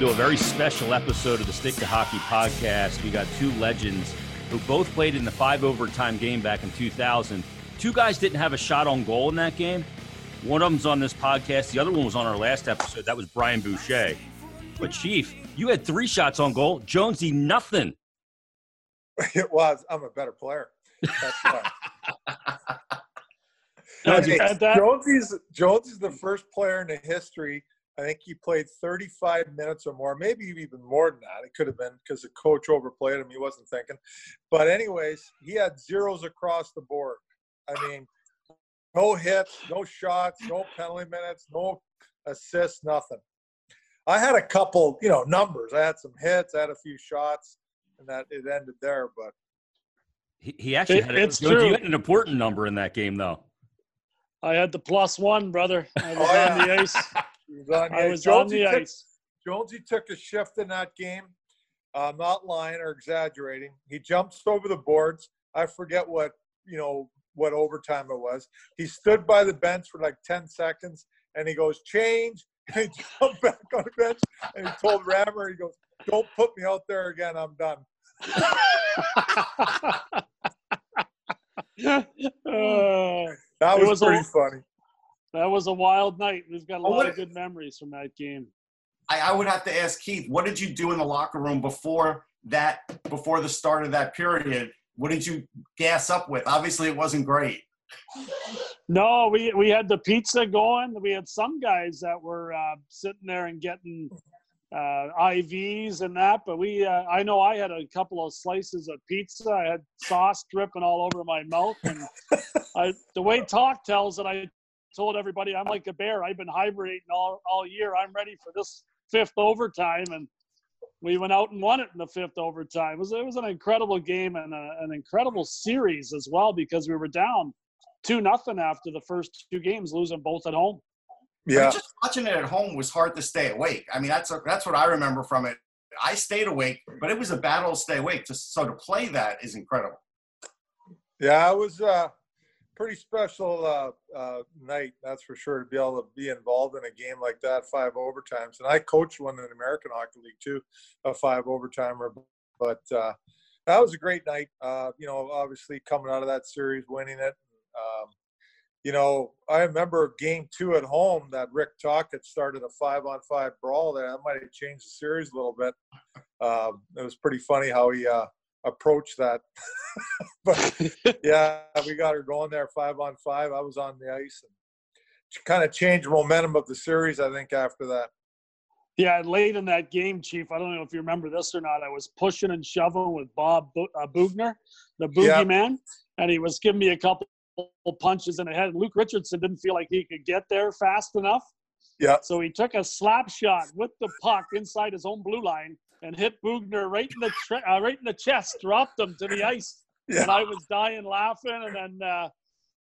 welcome to a very special episode of the Stick to Hockey podcast. We got two legends who both played in the five overtime game back in 2000. Two guys didn't have a shot on goal in that game. One of them's on this podcast. The other one was on our last episode. That was Brian Boucher. But Chief, you had three shots on goal. Jonesy, nothing. It was. I'm a better player. That's why. Jonesy, Hey, Jonesy's Jonesy's the first player in the history. I think he played 35 minutes or more, maybe even more than that. It could have been because the coach overplayed him. He wasn't thinking. But anyways, he had zeros across the board. I mean, no hits, no shots, no penalty minutes, no assists, nothing. I had a couple, you know, numbers. I had some hits, I had a few shots, and that it ended there. But he, he actually It- had, a, it's Jonesy, you true. had an important number in that game, though. I had the plus one, brother. I was Oh, on yeah. the ice. On I was on the took- ice. Jonesy took a shift in that game. I'm not lying or exaggerating. He jumps over the boards. I forget what you know what overtime it was. He stood by the bench for like 10 seconds and he goes, change. And he jumped back on the bench and he told Rammer, he goes, Don't put me out there again. I'm done. That was, was a- pretty funny. That was a wild night. We've got a lot of good memories from that game. I, I would have to ask Keith, what did you do in the locker room before that, before the start of that period? What did you gas up with? Obviously, it wasn't great. No, we we had the pizza going. We had some guys that were uh, sitting there and getting uh, IVs and that. But we, uh, I know I had a couple of slices of pizza. I had sauce dripping all over my mouth, and I, the way talk tells it, I told everybody I'm like a bear. I've been hibernating all all year. I'm ready for this fifth overtime, and we went out and won it in the fifth overtime. It was it was an incredible game and a, an incredible series as well because we were down two nothing after the first two games, losing both at home. I mean, Yeah. just watching it at home was hard to stay awake. I mean, that's that's what I remember from it. I stayed awake, but it was a battle to stay awake. Just so to play that is incredible. Yeah, I was a pretty special uh, uh, night, that's for sure, to be able to be involved in a game like that, five overtimes. And I coached one in the American Hockey League too, a five overtimer. But uh, that was a great night. Uh, you know, obviously coming out of that series, winning it. Um, you know, I remember game two at home that Rick had started a five on five brawl there. That might have changed the series a little bit. Um, it was pretty funny how he approached that. but yeah, we got her going there five on five. I was on the ice and kind of changed the momentum of the series, I think, after that. Yeah, late in that game, Chief. I don't know if you remember this or not. I was pushing and shoving with Bob Bo- uh, Boughner, the boogie Yeah. man, and he was giving me a couple punches in the head. Luke Richardson didn't feel like he could get there fast enough, Yeah. so he took a slap shot with the puck inside his own blue line and hit Boughner right in the tre- uh, right in the chest, dropped him to the ice. Yeah. and I was dying laughing. And then uh,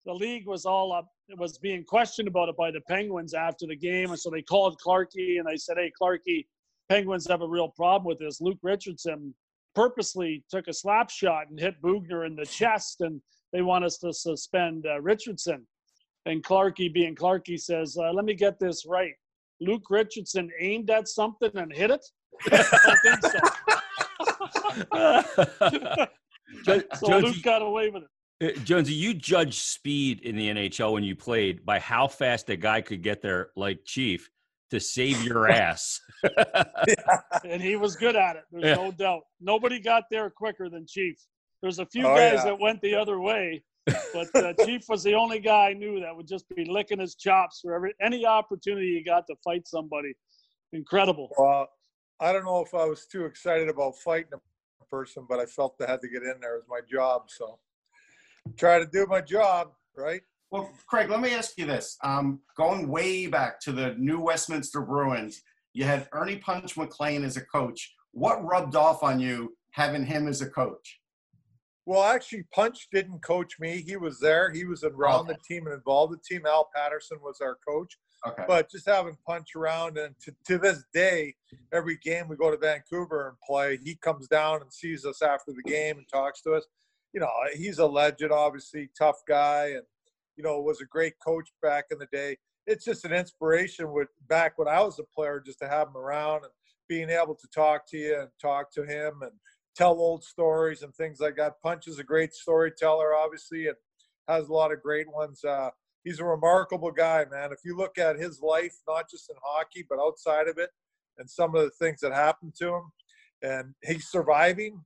the league was all up, it was being questioned about it by the Penguins after the game, and so they called Clarkey and they said, "Hey, Clarkey, Penguins have a real problem with this. Luke Richardson purposely took a slap shot and hit Boughner in the chest, and they want us to suspend uh, Richardson." And Clarkey, being Clarkey, says, uh, "Let me get this right. Luke Richardson aimed at something and hit it." I don't think so. Jo- So Jonesy, Luke got away with it. uh, Jonesy, you judge speed in the NHL when you played by how fast a guy could get there, like Chief, to save your ass. and he was good at it. There's Yeah. no doubt. Nobody got there quicker than Chief. There's a few Oh, guys yeah. that went the other way, but uh, Chief was the only guy I knew that would just be licking his chops for every any opportunity he got to fight somebody. Incredible. Well, I don't know if I was too excited about fighting a person, but I felt I had to get in there. It was my job. So try to do my job, right? Well, Craig, let me ask you this. Um, going way back to the new Westminster Bruins, you had Ernie Punch McLean as a coach. What rubbed off on you having him as a coach? Well, actually, Punch didn't coach me. He was there. He was around the team and involved the team. Al Patterson was our coach. Okay. But just having Punch around, and to, to this day, every game we go to Vancouver and play, he comes down and sees us after the game and talks to us. You know, he's a legend, obviously, tough guy, and you know, was a great coach back in the day. It's just an inspiration with back when I was a player, just to have him around and being able to talk to you and talk to him and tell old stories and things like that. Punch is a great storyteller, obviously, and has a lot of great ones. Uh, he's a remarkable guy, man. If you look at his life, not just in hockey, but outside of it, and some of the things that happened to him, and he's surviving.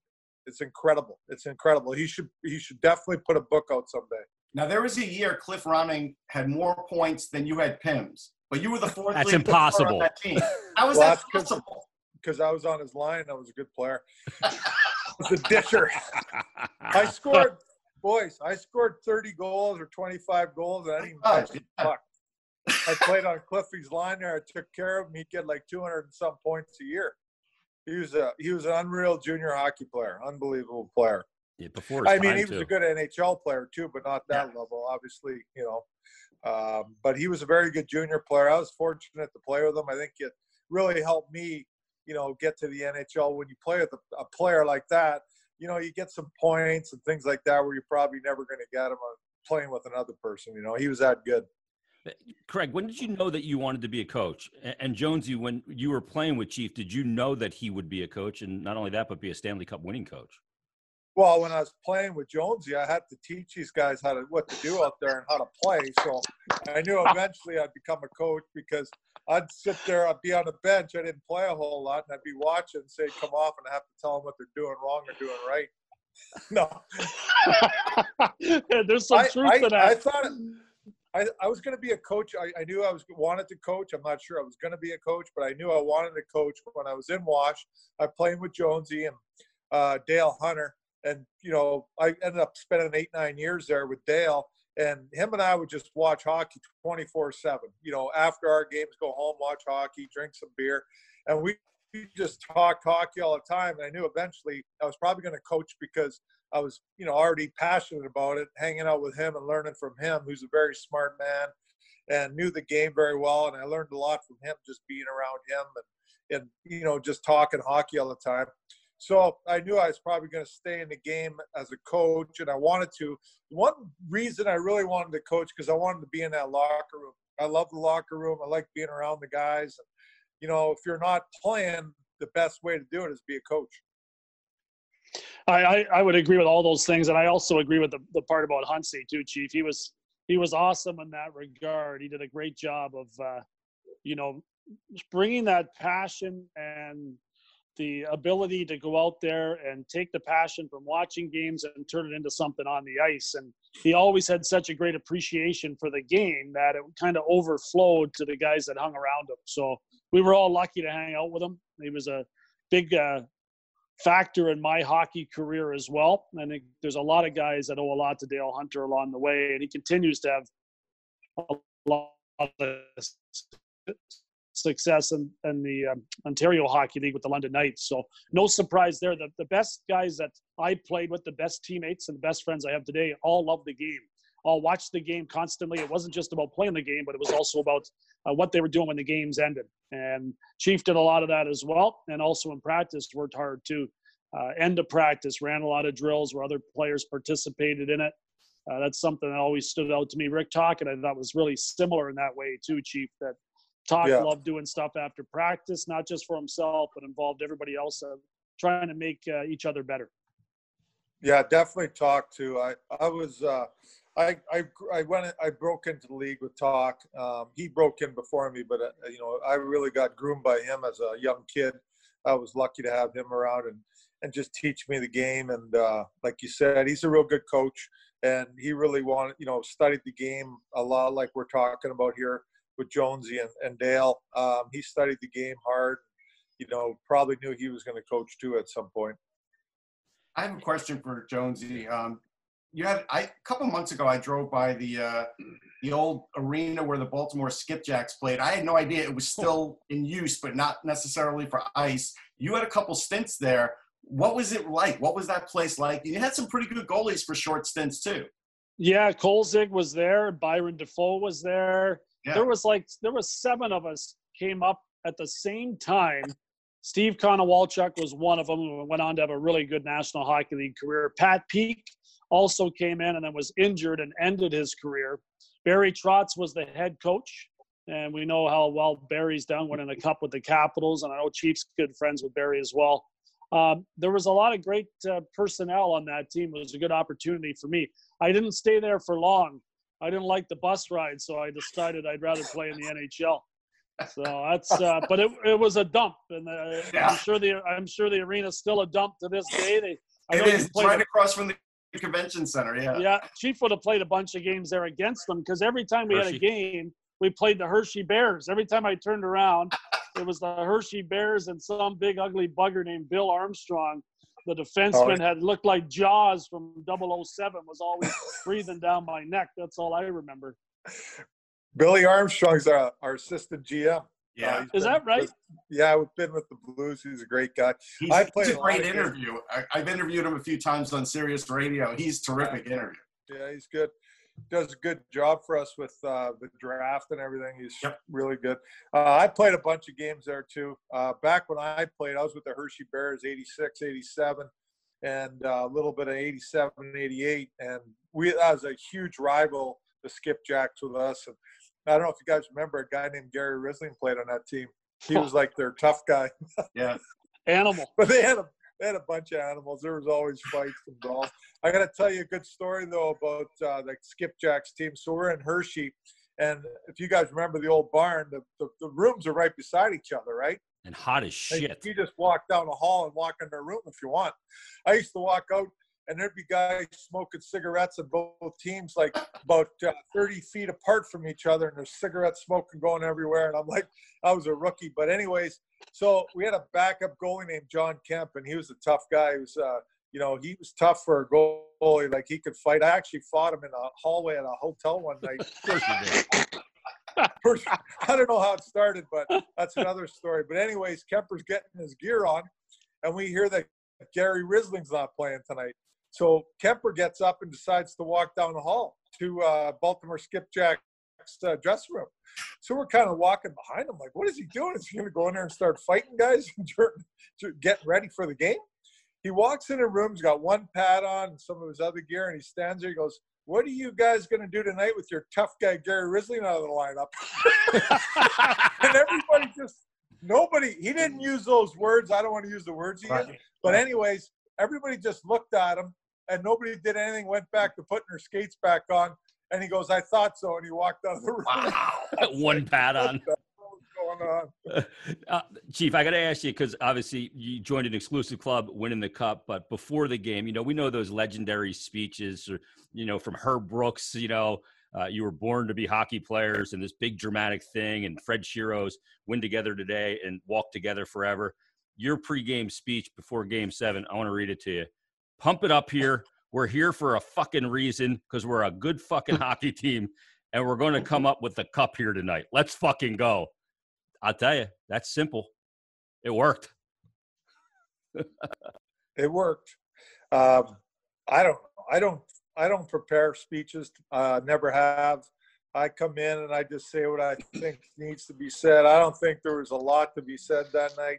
It's incredible. It's incredible. He should he should definitely put a book out someday. Now there was a year Cliff Ronning had more points than you had Pims, but you were the fourth. That's impossible. On that team. How was well, that possible? Because I was on his line. I was a good player. was a disher. I scored, boys. I scored 30 goals or 25 goals, and I didn't even touch the puck. I played on Cliffy's line there. I took care of him. He'd get like 200 and some points a year. He was a he was an unreal junior hockey player, unbelievable player. Yeah, before I mean, he was too. a good NHL player too, but not that yeah. level, obviously. You know, um, but he was a very good junior player. I was fortunate to play with him. I think it really helped me, you know, get to the NHL. When you play with a, a player like that, you know, you get some points and things like that where you're probably never going to get them playing with another person. You know, he was that good. Uh, Craig, when did you know that you wanted to be a coach? And Jonesy, when you were playing with Chief, did you know that he would be a coach, and not only that, but be a Stanley Cup winning coach? Well, when I was playing with Jonesy, I had to teach these guys how to what to do out there and how to play. So I knew eventually I'd become a coach because I'd sit there, I'd be on the bench, I didn't play a whole lot, and I'd be watching, say, come off, and I have to tell them what they're doing wrong or doing right. no. There's some I, truth I, to that. I thought. It, I, I was going to be a coach. I, I knew I was wanted to coach. I'm not sure I was going to be a coach, but I knew I wanted to coach when I was in Wash. I played with Jonesy and uh, Dale Hunter, and you know I ended up spending eight nine years there with Dale. And him and I would just watch hockey 24 seven. You know, after our games, go home, watch hockey, drink some beer, and we just talked hockey all the time. And I knew eventually I was probably going to coach because I was, you know, already passionate about it, hanging out with him and learning from him, who's a very smart man and knew the game very well. And I learned a lot from him just being around him and, and you know, just talking hockey all the time. So I knew I was probably going to stay in the game as a coach, and I wanted to. One reason I really wanted to coach because I wanted to be in that locker room. I love the locker room. I like being around the guys. You know, if you're not playing, the best way to do it is be a coach. I, I, I, would agree with all those things, and I also agree with the, the part about Hunsey too, Chief. He was he was awesome in that regard. He did a great job of, uh, you know, bringing that passion and the ability to go out there and take the passion from watching games and turn it into something on the ice. And he always had such a great appreciation for the game that it kind of overflowed to the guys that hung around him. So we were all lucky to hang out with him. He was a big uh, factor in my hockey career as well. I think there's a lot of guys that owe a lot to Dale Hunter along the way, and he continues to have a lot of success in, in the um, Ontario Hockey League with the London Knights. So no surprise there. The, the best guys that I played with, the best teammates and the best friends I have today, all love the game. All watch the game constantly. It wasn't just about playing the game, but it was also about uh, what they were doing when the games ended. And Chief did a lot of that as well, and also in practice worked hard too. Uh, end of practice, ran a lot of drills where other players participated in it. Uh, that's something that always stood out to me. Rick Tocchet, I thought was really similar in that way too, Chief. That Talk yeah. loved doing stuff after practice, not just for himself, but involved everybody else, uh, trying to make uh, each other better. Yeah, definitely talk to. I I was uh, I, I, I went, I broke into the league with Talk. Um, he broke in before me, but uh, you know, I really got groomed by him as a young kid. I was lucky to have him around and, and just teach me the game. And uh, like you said, he's a real good coach, and he really wanted, you know, studied the game a lot, like we're talking about here with Jonesy and, and Dale. Um, he studied the game hard. You know, probably knew he was going to coach too at some point. I have a question for Jonesy. Um, you had I, a couple months ago. I drove by the uh, the old arena where the Baltimore Skipjacks played. I had no idea it was still in use, but not necessarily for ice. You had a couple stints there. What was it like? What was that place like? You had some pretty good goalies for short stints too. Yeah, Kolzig was there. Byron Dafoe was there. There was like there was seven of us came up at the same time. Steve Konowalchuk was one of them who went on to have a really good National Hockey League career. Pat Peake also came in and then was injured and ended his career. Barry Trotz was the head coach, and we know how well Barry's done winning a cup with the Capitals, and I know Chief's good friends with Barry as well. Um, there was a lot of great uh, personnel on that team. It was a good opportunity for me. I didn't stay there for long. I didn't like the bus ride, so I decided I'd rather play in the NHL. So that's, uh, but it, it was a dump, and uh, Yeah. I'm sure the I'm sure the arena's still a dump to this day. They, I It is right across from the convention center. Yeah. yeah, Chief would have played a bunch of games there against them because every time we had a game, we played the Hershey Bears. Every time I turned around, it was the Hershey Bears and some big ugly bugger named Bill Armstrong. The defenseman had looked like Jaws from 007, was always breathing down my neck. That's all I remember. Billy Armstrong's our, our assistant GM. Yeah. Uh, Is that right? with- yeah, we've been with the Blues. He's a great guy. He's, I played he's a great a interview. I, I've interviewed him a few times on Sirius Radio. He's terrific interview. Yeah, he's good. Does a good job for us with uh, the draft and everything. He's Yep. really good. Uh, I played a bunch of games there too. Uh, back when I played, I was with the Hershey Bears 86, 87, and uh, a little bit of 87, 88. And we that was a huge rival, the Skipjacks, with us. And I don't know if you guys remember a guy named Gary Rissling played on that team. He was like their tough guy. Yeah. Animal. But they had a they had a bunch of animals. There was always fights and brawls. I got to tell you a good story though about uh, the Skipjacks team. So we're in Hershey, and if you guys remember the old barn, the, the, the rooms are right beside each other, right? And hot as shit. You just walk down the hall and walk in their room if you want. I used to walk out and there'd be guys smoking cigarettes in both teams, like about uh, 30 feet apart from each other, and there's cigarette smoking going everywhere. And I'm like, I was a rookie. But, anyways, so we had a backup goalie named John Kemp, and he was a tough guy. He was, uh, you know, he was tough for a goalie. Like he could fight. I actually fought him in a hallway at a hotel one night. Of course you did. First, I don't know how it started, but that's another story. But anyways, Kemper's getting his gear on, and we hear that Gary Rissling's not playing tonight. So Kemper gets up and decides to walk down the hall to uh, Baltimore Skipjack's uh, dressing room. So we're kind of walking behind him, like, what is he doing? Is he going to go in there and start fighting guys and getting ready for the game? He walks in a room, he's got one pad on and some of his other gear, and he stands there. He goes, "What are you guys going to do tonight with your tough guy Gary Rissling out of the lineup?" and everybody just nobody. He didn't use those words. I don't want to use the words he used. But anyways, everybody just looked at him, and nobody did anything. Went back to putting their skates back on, and he goes, "I thought so," and he walked out of the room. Wow. One pat on. the hell is going on? Uh, Chief, I got to ask you because obviously you joined an exclusive club, winning the cup. But before the game, you know, we know those legendary speeches, or you know, from Herb Brooks. You know, uh, you were born to be hockey players, and this big dramatic thing, and Fred Shero's win together today and walk together forever. Your pregame speech before Game Seven. I want to read it to you. Pump it up here. We're here for a fucking reason because we're a good fucking hockey team, and we're going to come up with the cup here tonight. Let's fucking go. I'll tell you, that's simple. It worked. it worked. Um, I don't, I don't, I don't prepare speeches. Uh, never have. I come in and I just say what I think needs to be said. I don't think there was a lot to be said that night.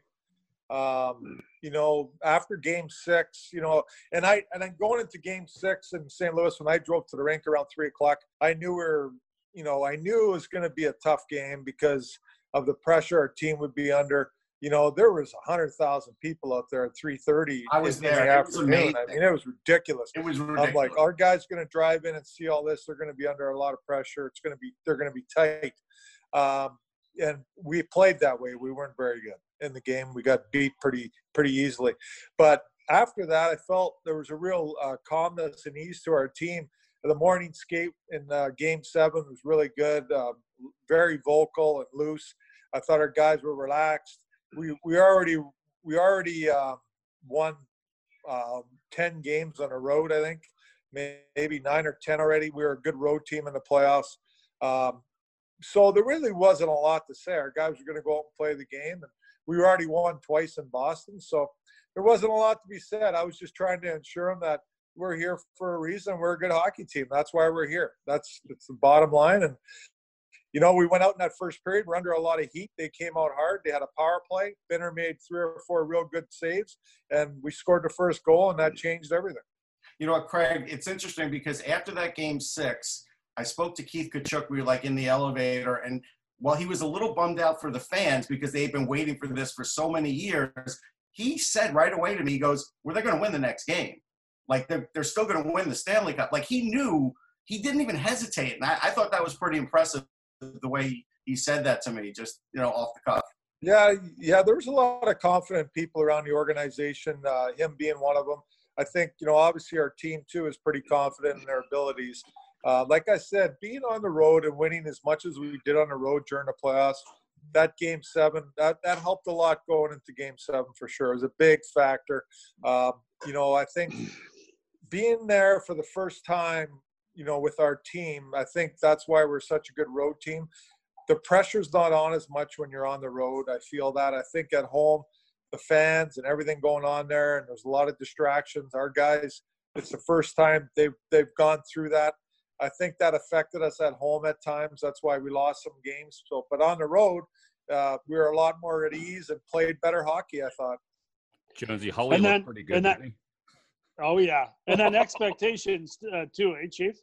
Um, you know, after Game Six, you know, and I and then going into Game Six in St. Louis when I drove to the rink around three o'clock, I knew we are you know, I knew it was going to be a tough game because of the pressure our team would be under. You know, there was a hundred thousand people out there at three thirty. I was in there. The It was afternoon. I mean, it was ridiculous. It was I'm like, our guys going to drive in and see all this. They're going to be under a lot of pressure. It's going to be, they're going to be tight. Um, and we played that way. We weren't very good in the game. We got beat pretty, pretty easily. But after that, I felt there was a real uh, calmness and ease to our team. The morning skate in uh, Game Seven was really good. Um, very vocal and loose. I thought our guys were relaxed. We we already we already uh, won um, ten games on a road. I think maybe nine or ten already. We were a good road team in the playoffs. Um, so there really wasn't a lot to say. Our guys were going to go out and play the game, and we already won twice in Boston. So there wasn't a lot to be said. I was just trying to ensure them that we're here for a reason. We're a good hockey team. That's why we're here. That's the bottom line. And you know, we went out in that first period. We're under a lot of heat. They came out hard. They had a power play. Binner made three or four real good saves, and we scored the first goal, and that changed everything. You know what, Craig? It's interesting because after that game six, I spoke to Keith Tkachuk. We were like in the elevator, and while he was a little bummed out for the fans because they've been waiting for this for so many years, he said right away to me, he goes, Well, they're going to win the next game. Like they're, they're still going to win the Stanley Cup. Like he knew, he didn't even hesitate. And I, I thought that was pretty impressive the way he, said that to me, just, you know, off the cuff. Yeah, yeah, there was a lot of confident people around the organization, uh, him being one of them. I think, you know, obviously our team too is pretty confident in their abilities. Uh, like I said, being on the road and winning as much as we did on the road during the playoffs, that game seven, that, that helped a lot going into game seven for sure. It was a big factor. Um, you know, I think being there for the first time, you know, with our team, I think that's why we're such a good road team. The pressure's not on as much when you're on the road. I feel that. I think at home, the fans and everything going on there, and there's a lot of distractions. Our guys, it's the first time they've they've gone through that. I think that affected us at home at times. That's why we lost some games. So, but on the road, uh, we were a lot more at ease and played better hockey. I thought. Jonesy Holly and then, pretty good. That, oh yeah, and then expectations uh, too, eh, Chief?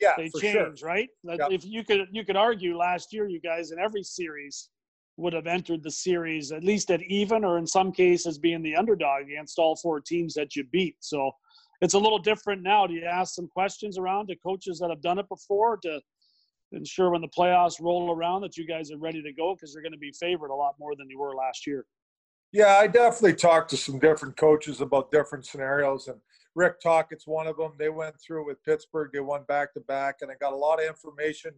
Yeah, they change, sure. right? Yep. If you could, you could argue last year, you guys in every series would have entered the series at least at even, or in some cases being the underdog against all four teams that you beat. So it's a little different now. Do you ask some questions around to coaches that have done it before to ensure when the playoffs roll around that you guys are ready to go because you're going to be favored a lot more than you were last year? Yeah, I definitely talked to some different coaches about different scenarios, and Rick Tocchet's one of them. They went through with Pittsburgh. They won back to back, and I got a lot of information,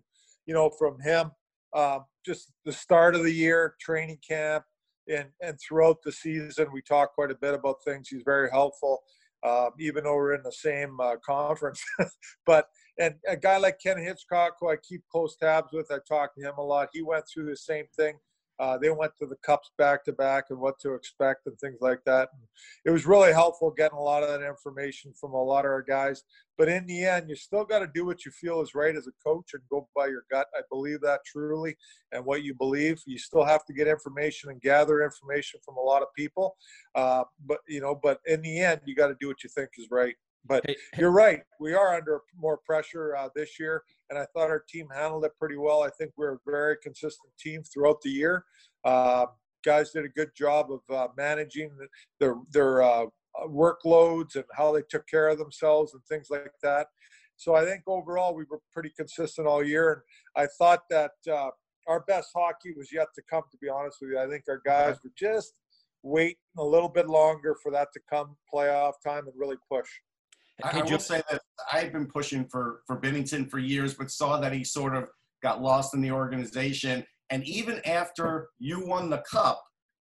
you know, from him. Um, just the start of the year, training camp, and and throughout the season, we talked quite a bit about things. He's very helpful um, even though we're in the same uh, conference. but and a guy like Ken Hitchcock, who I keep close tabs with, I talk to him a lot. He went through the same thing. Uh, they went to the cups back to back and what to expect and things like that. And it was really helpful getting a lot of that information from a lot of our guys. But in the end, you still got to do what you feel is right as a coach and go by your gut. I believe that truly, and what you believe. You still have to get information and gather information from a lot of people. Uh, but you know, but in the end, you got to do what you think is right. But you're right. We are under more pressure uh, this year, and I thought our team handled it pretty well. I think we're a very consistent team throughout the year. Uh, guys did a good job of uh, managing their their uh, workloads and how they took care of themselves and things like that. So I think overall we were pretty consistent all year, and I thought that uh, our best hockey was yet to come. To be honest with you, I think our guys were just waiting a little bit longer for that to come playoff time and really push. I, I will say that I've been pushing for for Binnington for years, but saw that he sort of got lost in the organization. And even after you won the cup,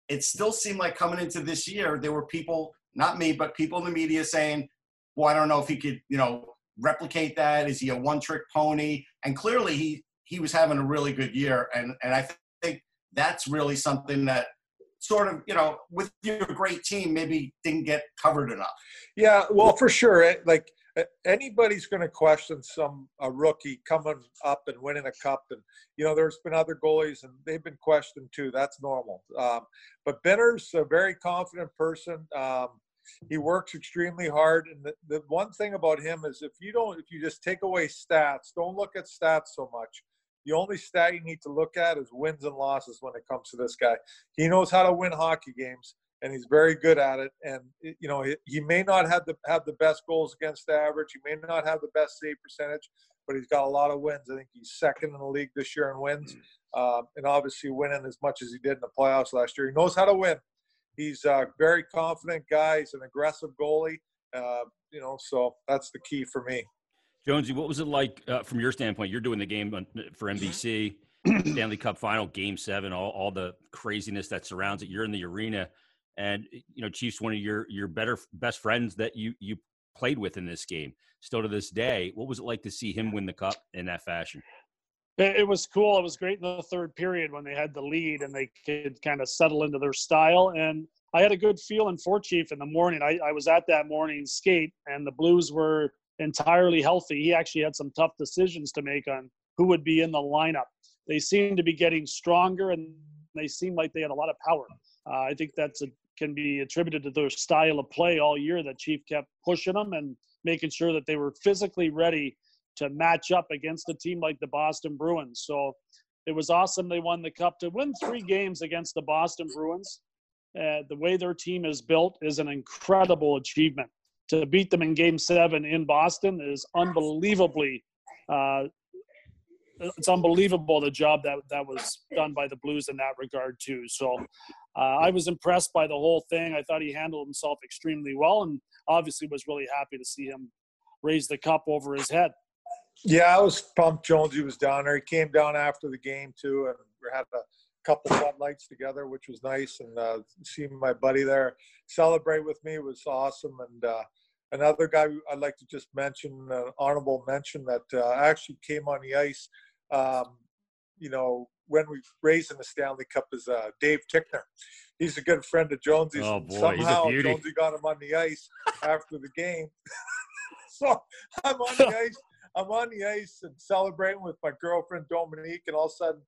it still seemed like coming into this year, there were people, not me, but people in the media saying, "Well, I don't know if he could, you know, replicate that. Is he a one-trick pony?" And clearly, he he was having a really good year, and and I think that's really something that sort of, you know, with your great team, maybe didn't get covered enough. Yeah, well, for sure. Like anybody's going to question some a rookie coming up and winning a cup, and you know, there's been other goalies and they've been questioned too. That's normal. Um, but Binner's a very confident person. Um, he works extremely hard, and the, the one thing about him is if you don't, if you just take away stats, don't look at stats so much the only stat you need to look at is wins and losses when it comes to this guy. He knows how to win hockey games, and he's very good at it. And you know, he, he may not have the have the best goals against average. He may not have the best save percentage, but he's got a lot of wins. I think he's second in the league this year in wins, uh, and obviously winning as much as he did in the playoffs last year. He knows how to win. He's a very confident guy. He's an aggressive goalie. Uh, you know, so that's the key for me. Jonesy, what was it like uh, from your standpoint? You're doing the game on, for NBC, Stanley Cup Final, Game Seven, all, all the craziness that surrounds it. You're in the arena, and you know Chiefs, one of your your better best friends that you you played with in this game, still to this day. What was it like to see him win the cup in that fashion? It was cool. It was great in the third period when they had the lead and they could kind of settle into their style. And I had a good feeling for Chief in the morning. I, I was at that morning skate, and the Blues were entirely healthy. He actually had some tough decisions to make on who would be in the lineup. They seem to be getting stronger and they seem like they had a lot of power. Uh, I think that's can be attributed to their style of play all year that Chief kept pushing them and making sure that they were physically ready to match up against a team like the Boston Bruins. So it was awesome. They won the cup to win three games against the Boston Bruins. Uh, the way their team is built is an incredible achievement. To beat them in Game Seven in Boston is unbelievably. Uh, it's unbelievable the job that that was done by the Blues in that regard too. So uh, I was impressed by the whole thing. I thought he handled himself extremely well, and obviously was really happy to see him raise the cup over his head. Yeah, I was pumped. Jonesy was down there. He came down after the game too, and we had a couple Bud Lights together, which was nice. And uh, seeing my buddy there celebrate with me was awesome. And uh, another guy I'd like to just mention, an honorable mention that uh, actually came on the ice. Um, you know, when we raised in the Stanley Cup is uh, Dave Tickner. He's a good friend of Jonesy's. Oh boy, Somehow he's a beauty. Jonesy got him on the ice after the game. so I'm on the ice. I'm on the ice and celebrating with my girlfriend Dominique, and all of a sudden,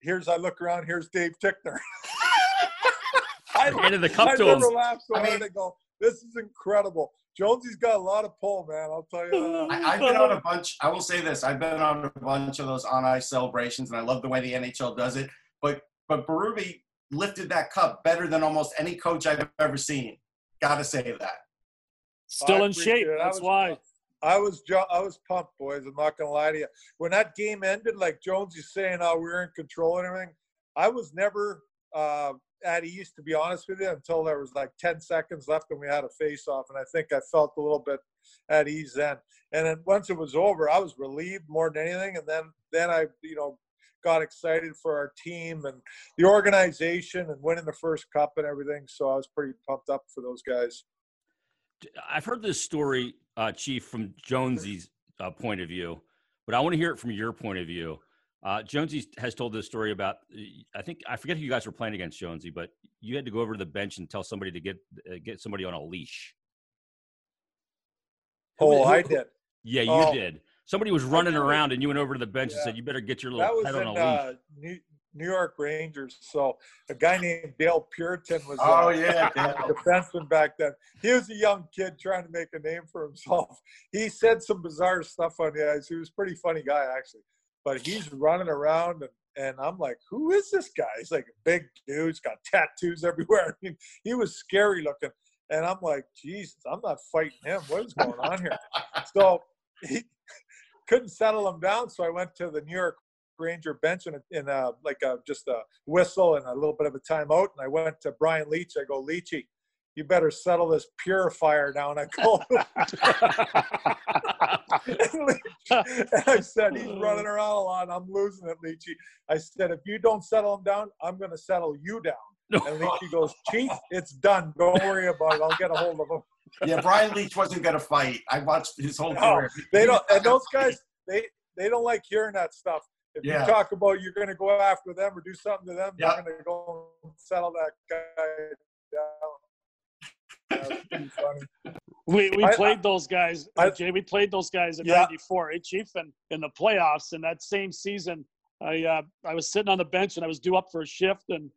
here's I look around. Here's Dave Tickner. I, Handed the cup I to never him. laughed so I hard. mean- I go, this is incredible. Jonesy's got a lot of pull, man. I'll tell you. That. I, I've been on a bunch. I will say this: I've been on a bunch of those on ice celebrations, and I love the way the NHL does it. But but Berube lifted that cup better than almost any coach I've ever seen. Got to say that. Still I in shape. it. I That's was why. I was ju- I was pumped, boys. I'm not gonna lie to you. When that game ended, like Jonesy's saying, "Oh, we were in control and everything," I was never uh, at ease, to be honest with you, until there was like 10 seconds left and we had a face-off, and I think I felt a little bit at ease then. And then once it was over, I was relieved more than anything, and then then I, you know, got excited for our team and the organization and winning the first cup and everything. So I was pretty pumped up for those guys. I've heard this story, uh, Chief, from Jonesy's uh, point of view, but I want to hear it from your point of view. Uh, Jonesy has told this story about. I think I forget who you guys were playing against, Jonesy, but you had to go over to the bench and tell somebody to get uh, get somebody on a leash. Who- Oh, who- I did. Yeah, you Oh. did. Somebody was running around, and you went over to the bench and said, "You better get your little was pet in on a leash." uh, New, New York Rangers. So a guy named Dale Purinton was Oh uh, yeah, a defenseman back then. He was a young kid trying to make a name for himself. He said some bizarre stuff on the ice. He was a pretty funny guy actually. But he's running around and, and I'm like, who is this guy? He's like a big dude. He's got tattoos everywhere. I mean, he was scary looking. And I'm like, Jesus, I'm not fighting him. What is going on here? so he couldn't settle him down. So I went to the New York Ranger bench in, a, in a, like a, just a whistle and a little bit of a timeout. And I went to Brian Leetch. I go, Leachy, you better settle this purifier down. I go, and I said, he's running around a lot. I'm losing it, Leachy. I said, if you don't settle him down, I'm going to settle you down. And Leachy goes, Chief, it's done. Don't worry about it. I'll get a hold of him. yeah. Brian Leetch wasn't gonna fight. I watched his whole No, career. They don't, and those guys, they they don't like hearing that stuff. If Yeah. you talk about you're going to go after them or do something to them, Yeah. they're going to go and settle that guy down. That's pretty funny. We we I- played those guys, I- Jay. We played those guys in Yeah. '94, eh, Chief, and in the playoffs. And that same season, I uh, I was sitting on the bench and I was due up for a shift, and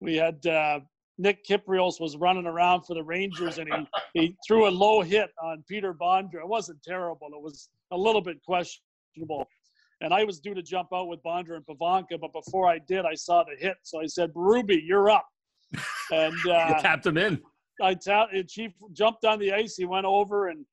we had uh, Nick Kypreos was running around for the Rangers, and he he threw a low hit on Peter Bondra. It wasn't terrible. It was a little bit questionable. And I was due to jump out with Bondra and Pivonka, but before I did, I saw the hit. So I said, Ruby, you're up. And you uh, tapped him in. I ta- and Chief jumped on the ice. He went over and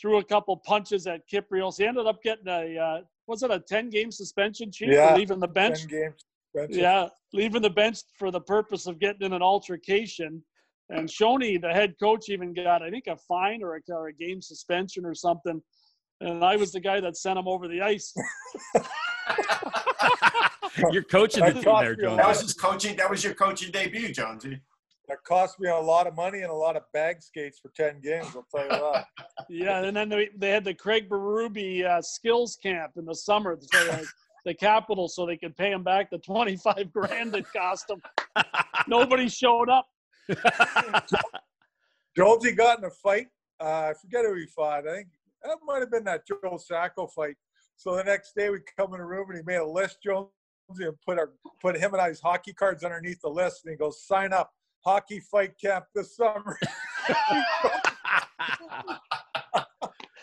threw a couple punches at Kypreos. He ended up getting a uh, was it a ten game suspension, Chief, Yeah, leaving the bench? Ten games. benches. Yeah, leaving the bench for the purpose of getting in an altercation. And Shoney, the head coach, even got I think a fine or a, or a game suspension or something. And I was the guy that sent him over the ice. You're coaching the team there, you Jonesy. That was his coaching. That was your coaching debut, Jonesy. That cost me a lot of money and a lot of bag skates for ten games. I'll tell you that. Yeah, and then they, they had the Craig Berube uh, skills camp in the summer, so uh, the capital, so they could pay him back the twenty five grand it cost him. Nobody showed up. Jonesy got in a fight. Uh, I forget who he fought. I think that might have been that Joe Sacco fight. So the next day we come in the room and he made a list, Jonesy, and put our put him and I's hockey cards underneath the list, and he goes, "Sign up, hockey fight camp this summer."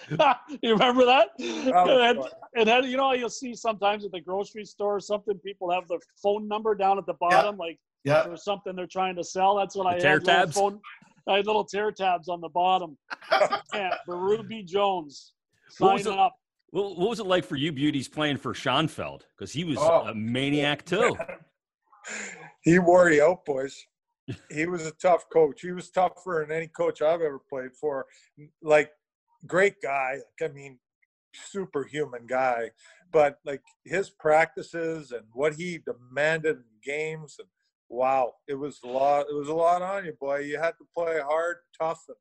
you remember that? was And and then you know you'll see sometimes at the grocery store or something people have the phone number down at the bottom like Yeah. or something they're trying to sell. That's what The I tear had. little tabs? Phone, I had little tear tabs on the bottom. yeah, Ruby Jones. What Sign was it- up. What, what was it like for you, beauties, playing for Schoenfeld? Because he was Oh. a maniac too. he wore you out, boys. He was a tough coach. He was tougher than any coach I've ever played for. Like, great guy. I mean, superhuman guy. But like his practices and what he demanded in games, and wow, it was a lot. It was a lot on you, boy. You had to play hard, tough, and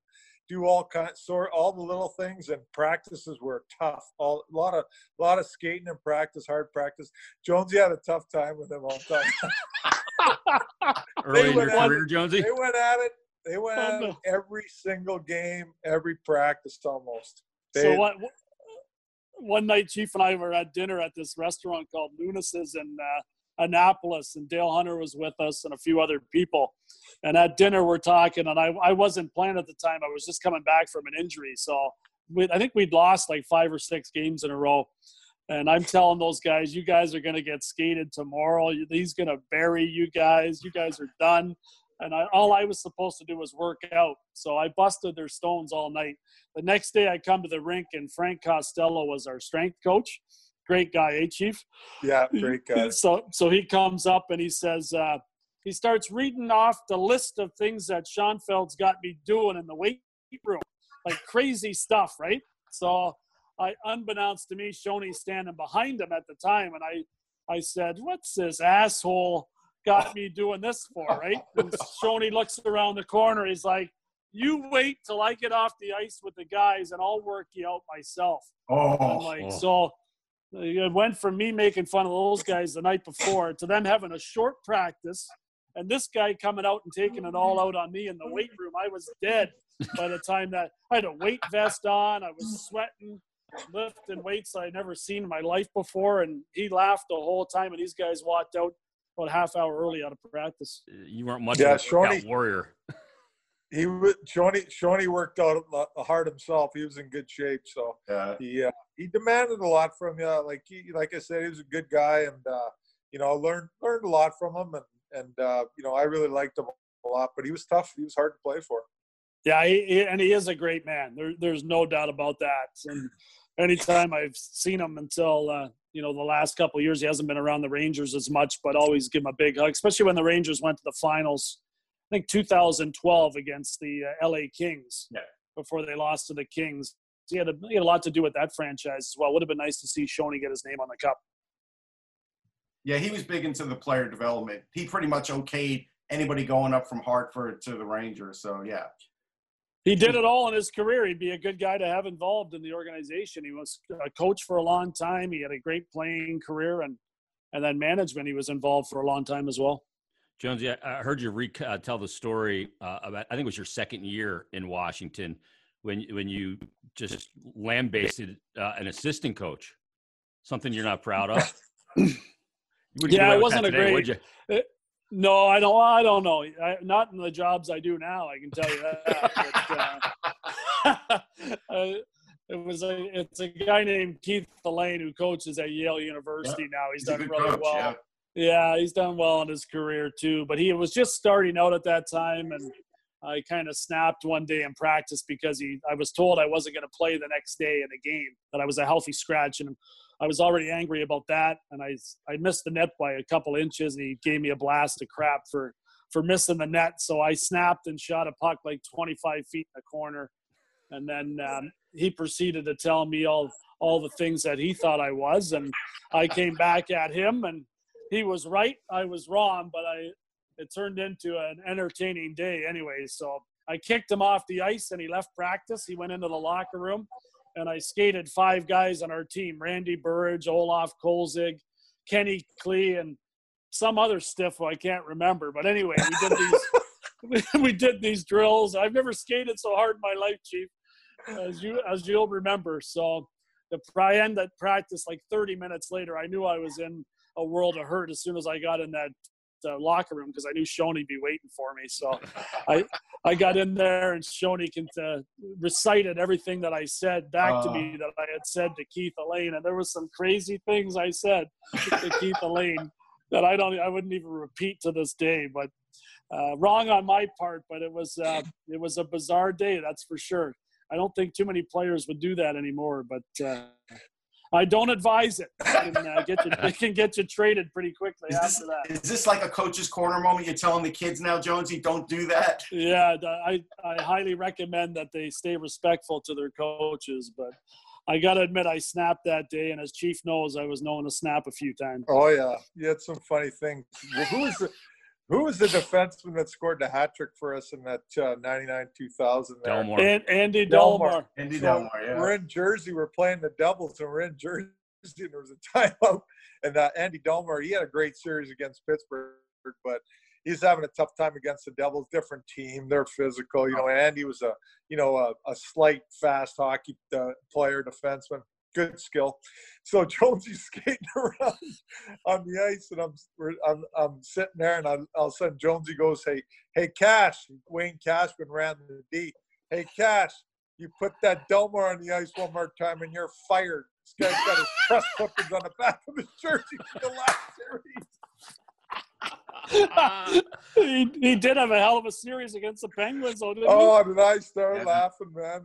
do all kinds, sort all the little things. And practices were tough. All a lot of, a lot of skating and practice, hard practice. Jonesy had a tough time with him all the time. Early in your went on- career, Jonesy. They went at it. They went Oh, at it every single game, every practice almost. They, So what? One night, Chief and I were at dinner at this restaurant called Nunes's in uh, Annapolis, and Dale Hunter was with us and a few other people. And at dinner, we're talking, and I, I wasn't playing at the time. I was just coming back from an injury, so we, I think we'd lost like five or six games in a row. And I'm telling those guys, you guys are going to get skated tomorrow. He's going to bury you guys. You guys are done. And I, all I was supposed to do was work out. So I busted their stones all night. The next day I come to the rink and Frank Costello was our strength coach. Great guy, eh, Chief? yeah, great guy. So so he comes up and he says, uh, he starts reading off the list of things that Schoenfeld's got me doing in the weight room, like crazy stuff, right? So I, unbeknownst to me, Shoney's standing behind him at the time, and I, I said, "What's this asshole got me doing this for?" Right? And Shoney looks around the corner. He's like, "You wait till I get off the ice with the guys, and I'll work you out myself." I'm Oh, like, Oh. so it went from me making fun of those guys the night before to them having a short practice and this guy coming out and taking it all out on me in the weight room. I was dead by the time that I had a weight vest on. I was sweating, lifting weights I'd never seen in my life before. And he laughed the whole time. And these guys walked out about a half hour early out of practice. You weren't much Yeah, of a workout warrior. He was Shawnee Shawnee worked out a hard himself. He was in good shape, so yeah. he uh, he demanded a lot from you. Like he, like I said, he was a good guy, and uh, you know, learned learned a lot from him, and and uh, you know, I really liked him a lot. But he was tough. He was hard to play for. Yeah, he, he, and he is a great man. There, there's no doubt about that. And anytime I've seen him until uh, you know the last couple of years, he hasn't been around the Rangers as much, but always give him a big hug, especially when the Rangers went to the finals. I think 2012 against the uh, LA Kings. Yeah. Before they lost to the Kings, he had a, he had a lot to do with that franchise as well. Would have been nice to see Shoney get his name on the cup. Yeah, he was big into the player development. He pretty much okayed anybody going up from Hartford to the Rangers. So yeah, He did it all in his career. He'd be a good guy to have involved in the organization. He was a coach for a long time. He had a great playing career, and and then management. He was involved for a long time as well. Jonesy, I, I heard you re- uh, tell the story uh, about. I think it was your second year in Washington when when you just lambasted uh, an assistant coach. Something you're not proud of. Yeah, it wasn't a today, great- would you? No, I don't. I don't know. I, not in the jobs I do now. I can tell you that. But, uh, uh, it was a. It's a guy named Keith Allain who coaches at Yale University now. He's, he's done really coach. well. Yeah. Yeah, he's done well in his career too. But he was just starting out at that time, and I kind of snapped one day in practice because he. I was told I wasn't going to play the next day in the game. That I was a healthy scratch, and I was already angry about that. And I I missed the net by a couple inches, and he gave me a blast of crap for for missing the net. So I snapped and shot a puck like 25 feet in the corner, and then um, he proceeded to tell me all all the things that he thought I was, and I came back at him and he was right. I was wrong, but I it turned into an entertaining day anyway. So I kicked him off the ice and he left practice. He went into the locker room and I skated five guys on our team: Randy Burridge, Olaf Kolzig, Kenny Klee, and some other stiff who I can't remember. But anyway, we did these we did these drills. I've never skated so hard in my life, Chief, as you as you'll remember. So the I end that practice like 30 minutes later. I knew I was in a world of hurt as soon as I got in that the locker room because I knew Shoney'd be waiting for me. So I I got in there and Shoney can uh, recited everything that I said back uh, to me that I had said to Keith Allain, and there was some crazy things I said to Keith Allain that I don't I wouldn't even repeat to this day. But uh, wrong on my part, but it was uh, it was a bizarre day, that's for sure. I don't think too many players would do that anymore, but uh, I don't advise it. It can, uh, get you, it can get you traded pretty quickly is after this, that. Is this like a coach's corner moment? You're telling the kids now, Jonesy, don't do that. Yeah, I I highly recommend that they stay respectful to their coaches, but. I got to admit, I snapped that day, and as Chief knows, I was known to snap a few times. Oh yeah, you had some funny things. Well, who was the who was the defenseman that scored the hat trick for us in that uh, 99 2000 Delmore. And, Andy Delmore. Andy so Delmore, yeah. We're in Jersey. We're playing the doubles, and we're in Jersey. And there was a timeout, and uh, Andy Delmore, he had a great series against Pittsburgh, but he's having a tough time against the Devils. Different team, they're physical. You know, Andy was a you know a, a slight, fast hockey uh, player, defenseman good skill. So Jonesy's skating around on the ice, and I'm I'm, I'm sitting there, and I'm, all of a sudden Jonesy goes, "Hey, hey, Cash!" Wayne Cashman ran the D. Hey, Cash, you put that Delmore on the ice one more time, and you're fired. This guy's got his trust clippings on the back of his jersey for the last series. he, he did have a hell of a series against the Penguins, though, didn't oh, he? did I start yeah. laughing, man?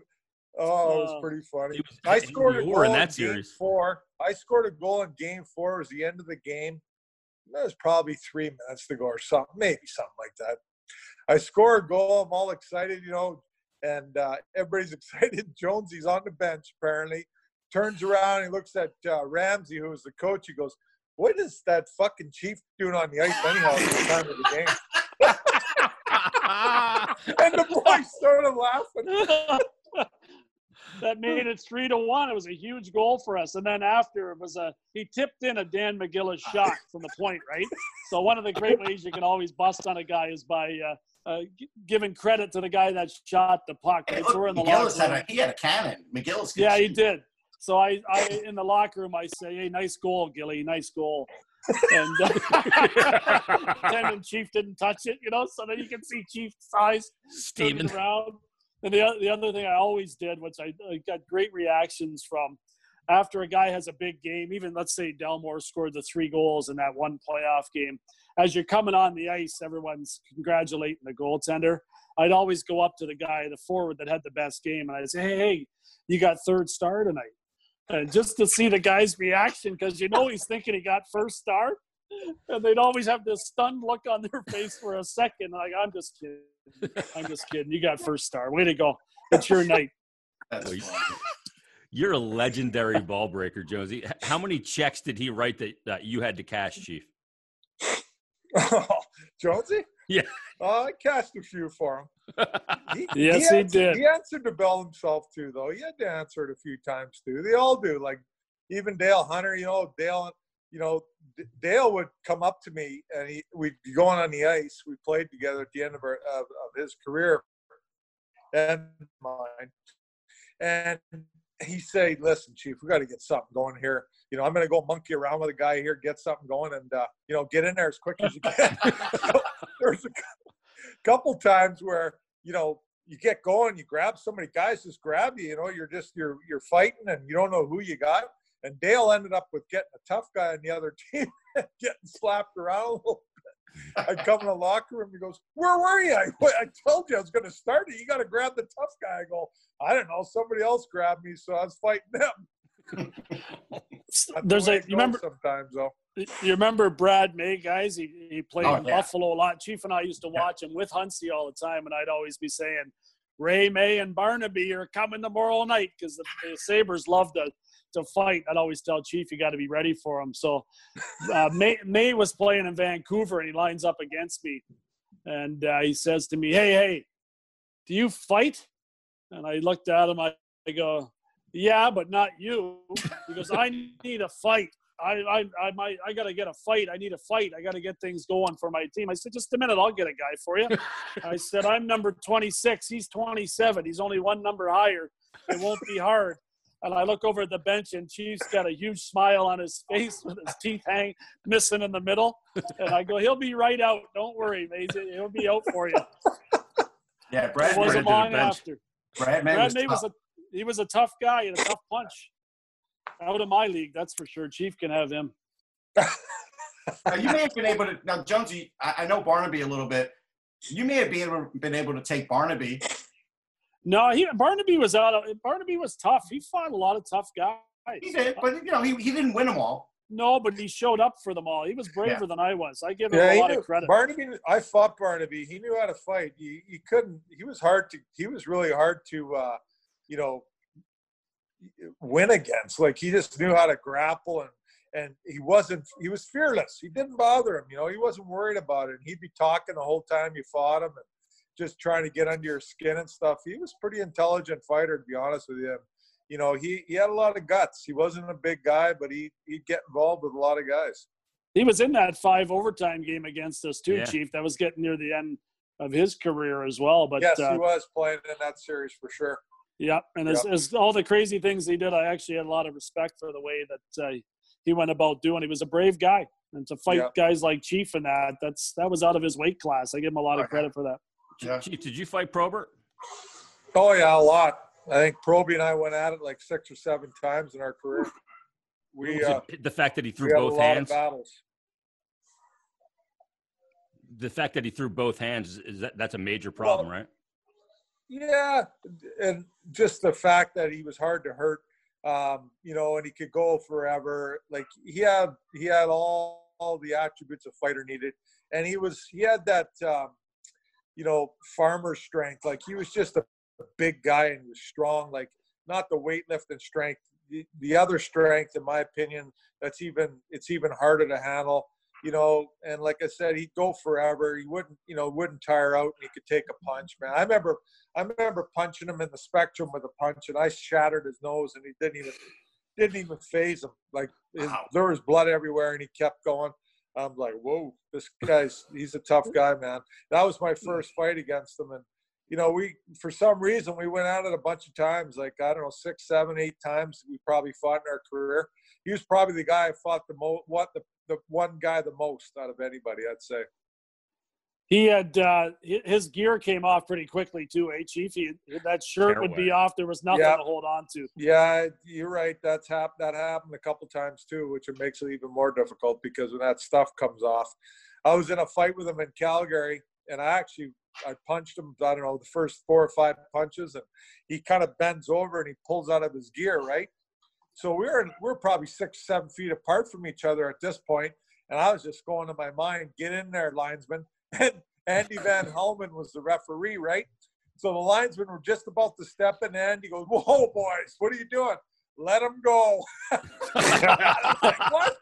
Oh, it was uh, pretty funny. Was, I scored a goal in that series. four. I scored a goal in game four. It was the end of the game. That was probably three minutes to go or something, maybe something like that. I score a goal. I'm all excited, you know, and uh, everybody's excited. Jonesy's on the bench apparently. Turns around, he looks at uh, Ramsay, who was the coach. He goes, "What is that fucking chief doing on the ice anyhow at the time of the game?" and the boys started laughing that made it three to one. It was a huge goal for us. And then after it was a he tipped in a Dan McGillis shot from the point, right? So one of the great ways you can always bust on a guy is by uh, uh, giving credit to the guy that shot the puck. Hey, look, so in the McGillis had a, he had a cannon. McGillis. Yeah, shoot. he did. So I, I in the locker room I say, "Hey, nice goal, Gilly, nice goal." and uh, and Chief didn't touch it, you know. So then you can see Chief's eyes steaming around. And the, the other thing I always did, which I, I got great reactions from, after a guy has a big game, even let's say Delmore scored the three goals in that one playoff game, as you're coming on the ice, everyone's congratulating the goaltender. I'd always go up to the guy, the forward that had the best game, and I'd say, hey, hey, you got third star tonight. And just to see the guy's reaction, because you know he's thinking he got first star. And they'd always have this stunned look on their face for a second. Like, I'm just kidding. I'm just kidding. You got first star. Way to go. It's your night. You're a legendary ball breaker, Josie. How many checks did he write that, that you had to cash, Chief? Oh, Jonesy? Yeah. Uh, I cashed a few for him. He, yes, he, he, did. He answered the bell himself, too, though. He had to answer it a few times, too. They all do. Like, even Dale Hunter, you know, Dale, you know, Dale would come up to me and he, we'd be going on the ice. We played together at the end of, our, of, of his career and mine. And he said, listen, chief, we got to get something going here. You know, I'm going to go monkey around with a guy here, get something going and, uh, you know, get in there as quick as you can. there's a couple times where, you know, you get going, you grab somebody, guys just grab you, you know, you're just, you're, you're fighting and you don't know who you got. And Dale ended up with getting a tough guy on the other team, getting slapped around a little bit. I come in the locker room. He goes, "Where were you? I, I told you I was going to start it. You got to grab the tough guy." I go, "I don't know. Somebody else grabbed me, so I was fighting them." There's a you remember sometimes though. You remember Brad May, guys? He he played oh, in yeah. Buffalo a lot. Chief and I used to watch him with Hunsey all the time, and I'd always be saying, "Ray May and Barnaby are coming tomorrow night," because the, the Sabres love to to fight, I'd always tell Chief, you got to be ready for him. So uh, May, May was playing in Vancouver and he lines up against me. And uh, he says to me, Hey, hey, do you fight? And I looked at him. I, I go, Yeah, but not you. He goes, I need a fight. I, I, I, might, I got to get a fight. I need a fight. I got to get things going for my team. I said, just a minute. I'll get a guy for you. I said, I'm number 26. He's 27. He's only one number higher. It won't be hard. And I look over at the bench, and Chief's got a huge smile on his face with his teeth hang missing in the middle. And I go, he'll be right out. Don't worry, Mason. He'll be out for you. Yeah, Brad. It wasn't Brad long bench. after. Brad, man, Brad was May was a he was a tough guy and a tough punch. Out of my league, that's for sure. Chief can have him. Now, you may have been able to. Now, Jonesy, I, I know Barnaby a little bit. You may have been able, been able to take Barnaby. No, he Barnaby was out. Of, Barnaby was tough. He fought a lot of tough guys. He did, but you know, he, he didn't win them all. No, but he showed up for them all. He was braver than I was. I give him Yeah, a lot knew, of credit. Barnaby. I fought Barnaby. He knew how to fight. He, he couldn't. He was hard to. He was really hard to, uh, you know, win against. Like he just knew how to grapple and and he wasn't. He was fearless. He didn't bother him. You know, he wasn't worried about it. And he'd be talking the whole time you fought him and just trying to get under your skin and stuff. He was a pretty intelligent fighter, to be honest with you. You know, he, he had a lot of guts. He wasn't a big guy, but he he'd get involved with a lot of guys. He was in that five overtime game against us too, Yeah. Chief. That was getting near the end of his career as well. But yes, uh, he was playing in that series for sure. Yeah, and as, as all the crazy things he did, I actually had a lot of respect for the way that uh, he went about doing. He was a brave guy, and to fight Yeah. guys like Chief and that, that's that was out of his weight class. I give him a lot of credit for that. Yeah. Chief, did you fight Probert? Oh yeah, a lot. I think Proby and I went at it like six or seven times in our career. We uh, the fact that he threw both hands. The fact that he threw both hands is that that's a major problem, Well, right? Yeah, and just the fact that he was hard to hurt, um, you know, and he could go forever. Like he had, he had all, all the attributes a fighter needed, and he was, he had that, um, you know, farmer strength. Like he was just a big guy and he was strong. Like not the weightlifting strength, the, the other strength, in my opinion, that's even, it's even harder to handle. You know, and like I said, he'd go forever. He wouldn't, you know, wouldn't tire out, and he could take a punch, man. I remember I remember punching him in the spectrum with a punch, and I shattered his nose, and he didn't even didn't even phase him. Like his, Wow. there was blood everywhere, and he kept going. I'm like, whoa, this guy's he's a tough guy, man. That was my first fight against him, and you know, we for some reason we went at it a bunch of times, like I don't know, six, seven, eight times we probably fought in our career. He was probably the guy I fought the most, what the the one guy the most out of anybody, I'd say. He had uh, his gear came off pretty quickly too, eh, Chief? He, that shirt would be off. There was nothing to hold on to. Yeah, you're right. That's hap- that happened a couple times too, which it makes it even more difficult because when that stuff comes off. I was in a fight with him in Calgary, and I actually I punched him. I don't know the first four or five punches, and he kind of bends over and he pulls out of his gear, right? So we're in, we're probably six seven feet apart from each other at this point, and I was just going to my mind, get in there, linesman. And Andy Van Hellemond was the referee, right? So the linesmen were just about to step in. And he goes, "Whoa, boys, what are you doing? Let him go." Like, what?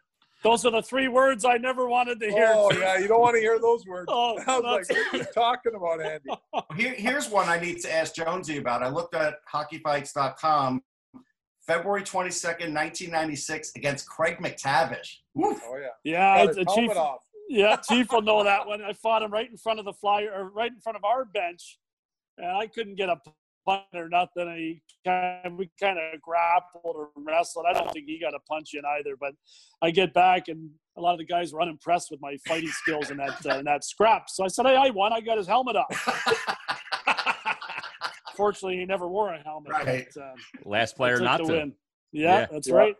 Those are the three words I never wanted to hear. Oh yeah, you don't want to hear those words. Oh, I was like, "What are you talking about, Andy?" Here, here's one I need to ask Jonesy about. I looked at hockeyfights.com, February 22nd, 1996, against Craig MacTavish. Woof. Oh yeah, yeah, it's a Chief. off. Yeah, Chief will know that one. I fought him right in front of the flyer, or right in front of our bench, and I couldn't get a punt or nothing. And he kind of, we kind of grappled or wrestled. I don't think he got a punch in either. But I get back, and a lot of the guys were unimpressed with my fighting skills in that uh, in that scrap. So I said, "Hey, I won. I got his helmet off." Fortunately, he never wore a helmet. Right. But, um, Last player not to. win. Yeah, Yeah. that's Yeah. right.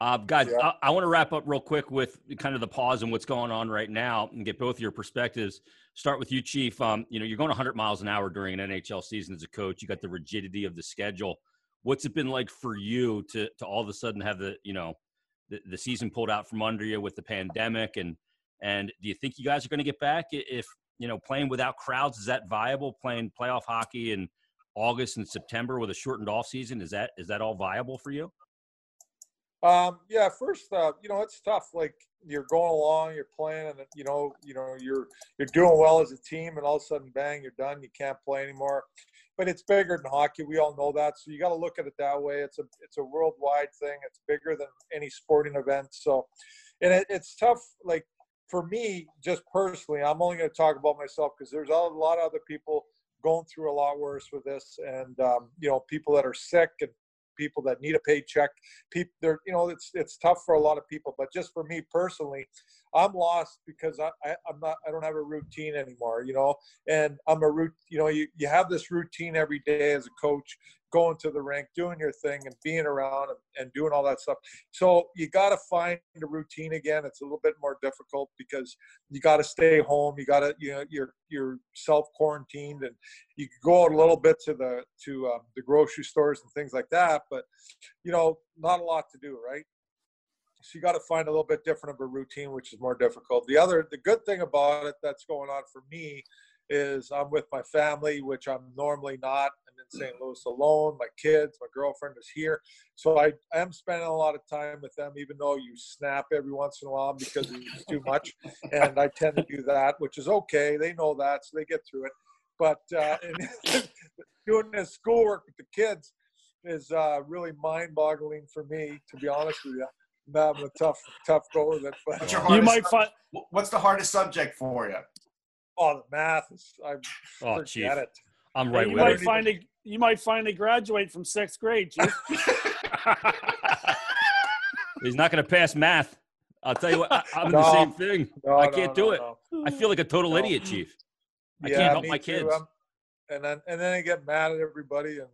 Uh, guys, Yeah. I, I want to wrap up real quick with kind of the pause and what's going on right now, and get both your perspectives. Start with you, Chief. Um, you know, you're going 100 miles an hour during an NHL season as a coach. You got the rigidity of the schedule. What's it been like for you to to all of a sudden have the you know the, the season pulled out from under you with the pandemic and and do you think you guys are going to get back if you know playing without crowds is that viable? Playing playoff hockey in August and September with a shortened off season is that is that all viable for you? Um, yeah, first, uh, you know, it's tough. Like you're going along, you're playing, and you know, you know, you're you're doing well as a team, and all of a sudden, bang, you're done. You can't play anymore. But it's bigger than hockey. We all know that. So you got to look at it that way. It's a it's a worldwide thing. It's bigger than any sporting event. So, and it, it's tough. Like for me, just personally, I'm only going to talk about myself because there's a lot of other people going through a lot worse with this, and um, you know, people that are sick and people that need a paycheck. People, you know it's it's tough for a lot of people, but just for me personally, I'm lost because I, I am not I don't have a routine anymore. You know, and I'm a root. You know, you you have this routine every day as a coach going to the rink, doing your thing, and being around and, and doing all that stuff. So you got to find a routine again. It's a little bit more difficult because you got to stay home. You got to you know you're you're self quarantined, and you go out a little bit to the to um, the grocery stores and things like that. But you know, not a lot to do, right? So you got to find a little bit different of a routine, which is more difficult. The other, the good thing about it that's going on for me is I'm with my family, which I'm normally not. I'm in St. Louis alone. My kids, my girlfriend is here. So I, am spending a lot of time with them, even though you snap every once in a while because it's too much. And I tend to do that, which is okay. They know that, so they get through it. But uh, doing this schoolwork with the kids is uh, really mind boggling for me, to be honest with you. I'm a tough, tough go with it. But you might find. What's the hardest subject for you? Oh, the math is. I oh, forget chief. it. I'm right you with might it. finally you might finally graduate from sixth grade. Chief. He's not going to pass math. I'll tell you what. I, am No. the same thing. No, I can't no, do it. no. I feel like a total No. idiot, chief. I Yeah, can't help my too. kids. I'm- and then and then I get mad at everybody, and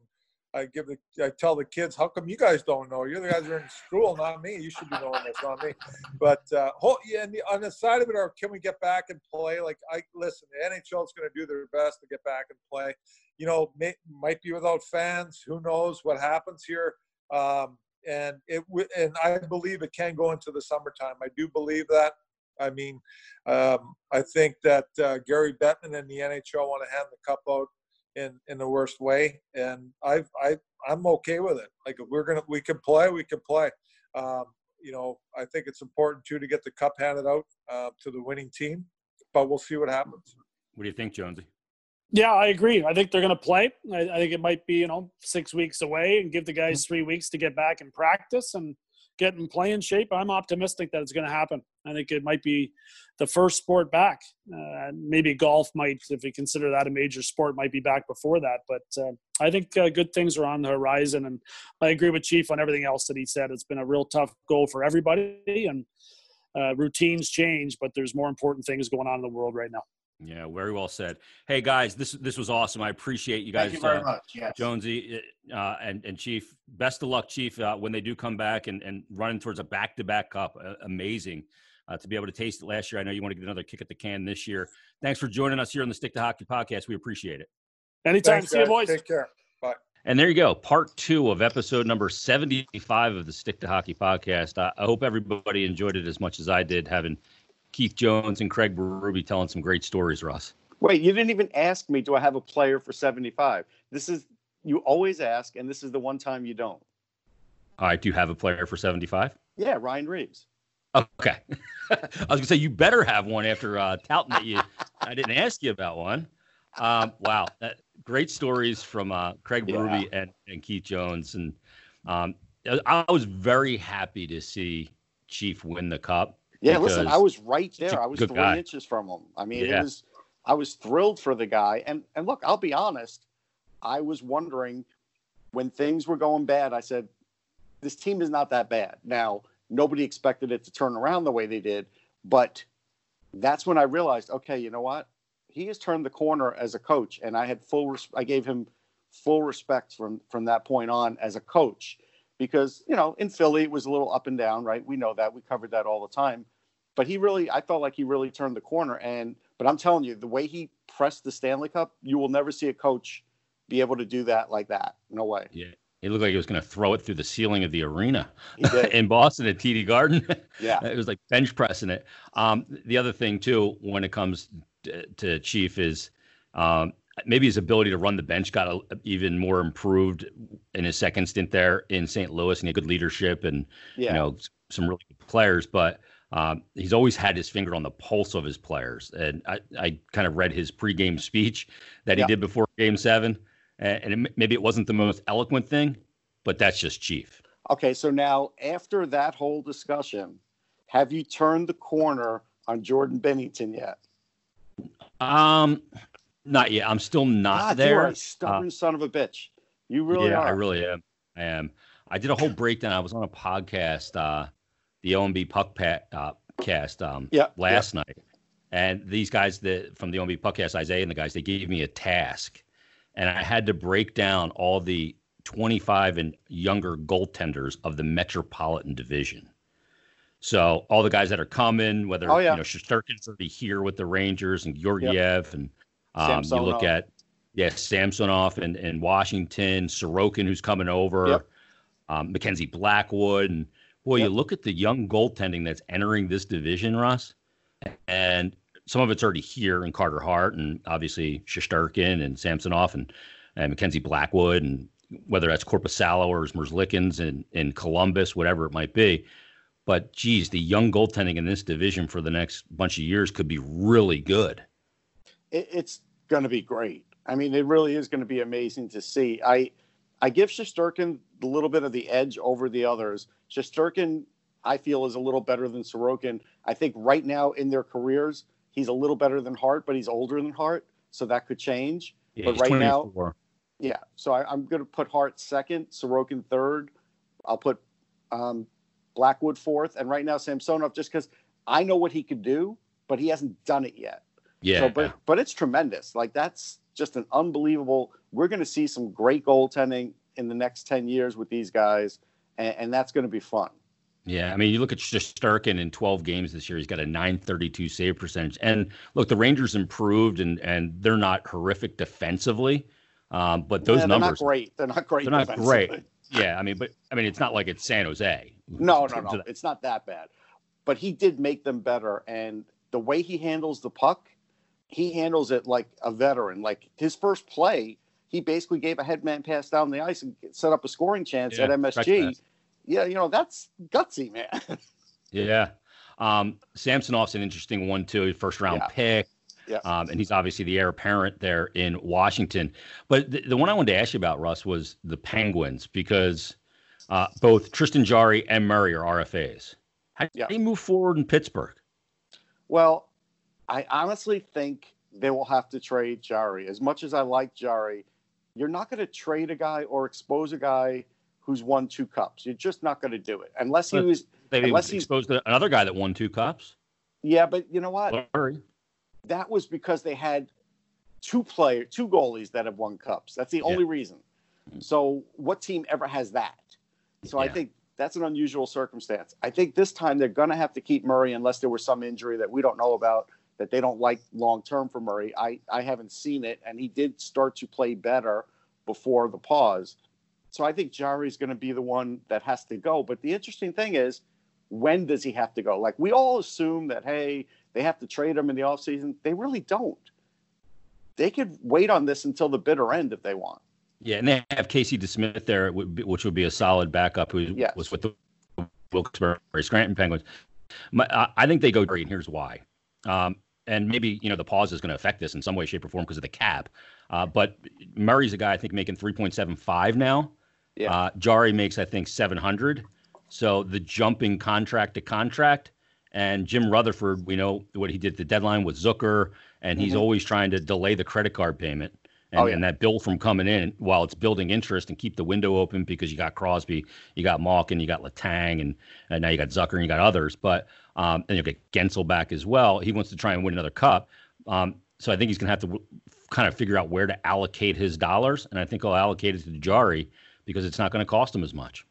I give the I tell the kids, "How come you guys don't know? You're the guys are in school, not me. You should be knowing this, not me." But uh, whole, yeah, and the, on the side of it, or can we get back and play? Like I listen, the NHL is going to do their best to get back and play. You know, may, might be without fans. Who knows what happens here? Um, and it and I believe it can go into the summertime. I do believe that. I mean, um, I think that uh, Gary Bettman and the NHL want to hand the cup out in in the worst way, and I I I'm okay with it. Like if we're gonna we can play, we can play. Um, you know, I think it's important too to get the cup handed out uh, to the winning team, but we'll see what happens. What do you think, Jonesy? Yeah, I agree. I think they're going to play. I, I think it might be you know six weeks away, and give the guys three weeks to get back and practice and get in playing shape. I'm optimistic that it's going to happen. I think it might be the first sport back. Uh, maybe golf might, if we consider that a major sport, might be back before that. But uh, I think uh, good things are on the horizon, and I agree with Chief on everything else that he said. It's been a real tough goal for everybody, and uh, routines change, but there's more important things going on in the world right now. Yeah, very well said. Hey guys, this this was awesome. I appreciate you guys. Thank you very uh, much. Yes. Jonesy uh, and and Chief, best of luck, Chief, uh, when they do come back and, and running towards a back to back cup. Uh, amazing uh, to be able to taste it last year. I know you want to get another kick at the can this year. Thanks for joining us here on the Stick to Hockey podcast. We appreciate it. Anytime. Thanks, See you, boys. Take care. Bye. And there you go, part two of episode number 75 of the Stick to Hockey podcast. I, I hope everybody enjoyed it as much as I did, having Keith Jones and Craig Berube telling some great stories, Ross. Wait, you didn't even ask me, do I have a player for 75? This is, you always ask, and this is the one time you don't. All right, do you have a player for 75? Yeah, Ryan Reaves. Okay. I was gonna say you better have one after uh, touting that you. I didn't ask you about one. Um, wow, that, great stories from uh, Craig Yeah. Berube and, and Keith Jones, and um, I was very happy to see Chief win the cup. Yeah, listen, I was right there. I was three guy. inches from him. I mean, Yeah. it was, I was thrilled for the guy. And, and look, I'll be honest, I was wondering when things were going bad, I said, this team is not that bad. Now, nobody expected it to turn around the way they did, but that's when I realized, okay, you know what? He has turned the corner as a coach, and I had full. Res- I gave him full respect from from that point on as a coach, because you know in Philly it was a little up and down, right? We know that we covered that all the time, but he really, I felt like he really turned the corner. And but I'm telling you, the way he pressed the Stanley Cup, you will never see a coach be able to do that like that. No way. Yeah, He looked like he was going to throw it through the ceiling of the arena in Boston at TD Garden. Yeah. it was like bench pressing it. Um, the other thing too, when it comes to, to Chief, is um, maybe his ability to run the bench got a, even more improved in his second stint there in St. Louis, and he had good leadership and Yeah. you know some really good players. But um, he's always had his finger on the pulse of his players, and I, I kind of read his pregame speech that he Yeah. did before Game Seven, and, and it, maybe it wasn't the most eloquent thing, but that's just Chief. Okay, so now after that whole discussion, have you turned the corner on Jordan Binnington yet? Um, not yet. I'm still not God, there. You stubborn son of a bitch. You really yeah, are. I really am. I am. I did a whole breakdown. I was on a podcast, uh, the OMB Puck Pat, uh, cast um, Yeah, last night, and these guys that from the OMB Puckcast, Isaiah and the guys, they gave me a task, and I had to break down all the 25 and younger goaltenders of the Metropolitan Division. So all the guys that are coming, whether Oh, yeah. you know Shesterkin's already here with the Rangers and Georgiev, and um, you look at yeah Samsonov and and Washington, Sorokin who's coming over, Yep. um, Mackenzie Blackwood, and boy, you look at the young goaltending that's entering this division, Russ, and some of it's already here in Carter Hart and obviously Shesterkin and Samsonov and and Mackenzie Blackwood and whether that's Korpisalo or Merzlikins in in Columbus, whatever it might be. But geez, the young goaltending in this division for the next bunch of years could be really good. It, it's going to be great. I mean, it really is going to be amazing to see. I I give Shesterkin a little bit of the edge over the others. Shesterkin, I feel, is a little better than Sorokin. I think right now in their careers, he's a little better than Hart, but he's older than Hart, so that could change. Yeah, But right now- 24. Yeah, so I, I'm going to put Hart second, Sorokin third. I'll put um, Blackwood fourth, and right now Samsonov, just because I know what he could do, but he hasn't done it yet. Yeah, So, but but it's tremendous. Like that's just an unbelievable. We're going to see some great goaltending in the next ten years with these guys, and, and that's going to be fun. Yeah, I mean, you look at Shesterkin in 12 games this year; he's got a 932 save percentage. And look, the Rangers improved, and and they're not horrific defensively, um, but those Yeah, they're numbers, not great. They're not great. They're not defensively. great. yeah, I mean, but I mean, it's not like it's San Jose. No, no, no. It's not that bad. But he did make them better, and the way he handles the puck, he handles it like a veteran. Like his first play, he basically gave a headman pass down the ice and set up a scoring chance Yeah, at MSG. Yeah, you know that's gutsy, man. Yeah. Um, Samsonov's an interesting one too. First round Yeah. pick. Yeah. Um, and he's obviously the heir apparent there in Washington. But the, the one I wanted to ask you about, Russ, was the Penguins because uh, both Tristan Jarry and Murray are RFAs. How do Yeah. they move forward in Pittsburgh? Well, I honestly think they will have to trade Jarry. As much as I like Jarry, you're not going to trade a guy or expose a guy who's won two cups. You're just not going to do it unless he was. They Unless he's- exposed to another guy that won two cups. Yeah, but you know what? Murray. That was because they had two player, two goalies that have won cups. That's the Yeah. only reason. Hmm. So, what team ever has that? So, I think that's an unusual circumstance. I think this time they're going to have to keep Murray unless there was some injury that we don't know about that they don't like long term for Murray. I, I haven't seen it, and he did start to play better before the pause. So I think Jarry's going to be the one that has to go. But the interesting thing is, when does he have to go? Like we all assume that, hey, they have to trade him in the offseason. They really don't. They could wait on this until the bitter end if they want. Yeah, and they have Casey DeSmith there, which would be a solid backup who Yes. was with the Wilkes-Barre Scranton Penguins. My, I- think they go great, and here's why. Um, and maybe you know the pause is going to affect this in some way, shape, or form because of the cap. Uh, but Murray's a guy I think making 3.75 now. Yeah. Uh, Jarry makes I think 700. So the jumping contract to contract, and Jim Rutherford, we know what he did the deadline with Zucker, and he's Mhm. always trying to delay the credit card payment and, Oh, yeah. and that bill from coming in while it's building interest and keep the window open because you got Crosby, you got Malkin, you got Letang, and, and now you got Zucker and you got others. But um, and you'll get Guentzel back as well. He wants to try and win another cup. Um, so I think he's going to have to w- kind of figure out where to allocate his dollars, and I think he'll allocate it to Jarry because it's not going to cost him as much.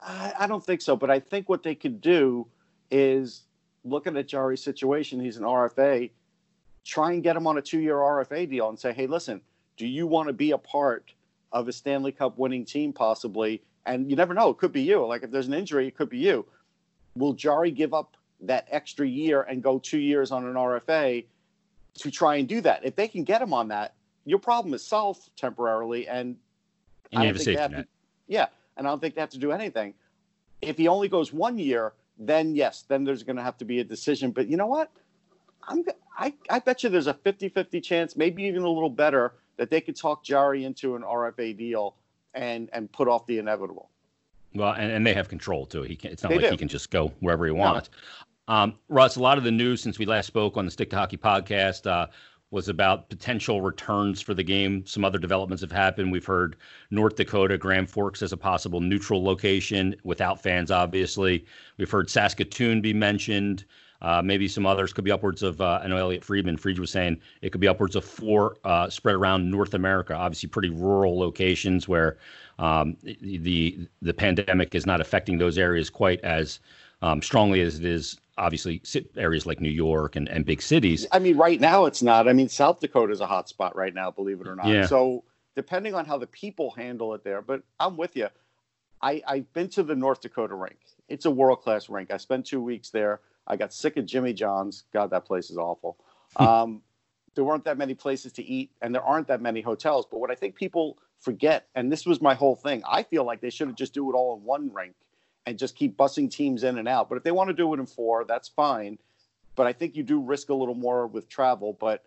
I, I don't think so, but I think what they could do is looking at Jarry's situation. He's an RFA. Try and get him on a two-year RFA deal and say, "Hey, listen, do you want to be a part of a Stanley Cup winning team, possibly?" And you never know; it could be you. Like if there's an injury, it could be you. Will Jarry give up that extra year and go two years on an RFA to try and do that? If they can get him on that, your problem is solved temporarily, and And I don't a think they safety have net. to- yeah, and I don't think they have to do anything. If he only goes one year, then yes, then there's going to have to be a decision. But you know what? I'm I, I bet you there's a 50-50 chance, maybe even a little better, that they could talk Jarry into an RFA deal and and put off the inevitable. Well, and, and they have control too. He can, it's not They like do. he can just go wherever he wants. Um, Russ, a lot of the news since we last spoke on the Stick to Hockey podcast, uh, was about potential returns for the game. Some other developments have happened. We've heard North Dakota, Grand Forks as a possible neutral location without fans, obviously. We've heard Saskatoon be mentioned. Uh, maybe some others could be upwards of. Uh, I know Elliotte Friedman, Fried was saying it could be upwards of four uh, spread around North America. Obviously, pretty rural locations where um, the the pandemic is not affecting those areas quite as um, strongly as it is obviously areas like New York and, and big cities. I mean, right now it's not. I mean, South Dakota is a hot spot right now, believe it or not. Yeah. So depending on how the people handle it there, but I'm with you. I, I've been to the North Dakota rink. It's a world class rink. I spent two weeks there. I got sick of Jimmy John's. God, that place is awful. Um, there weren't that many places to eat, and there aren't that many hotels. But what I think people forget, and this was my whole thing, I feel like they should have just do it all in one rink and just keep bussing teams in and out. But if they want to do it in four, that's fine. But I think you do risk a little more with travel. But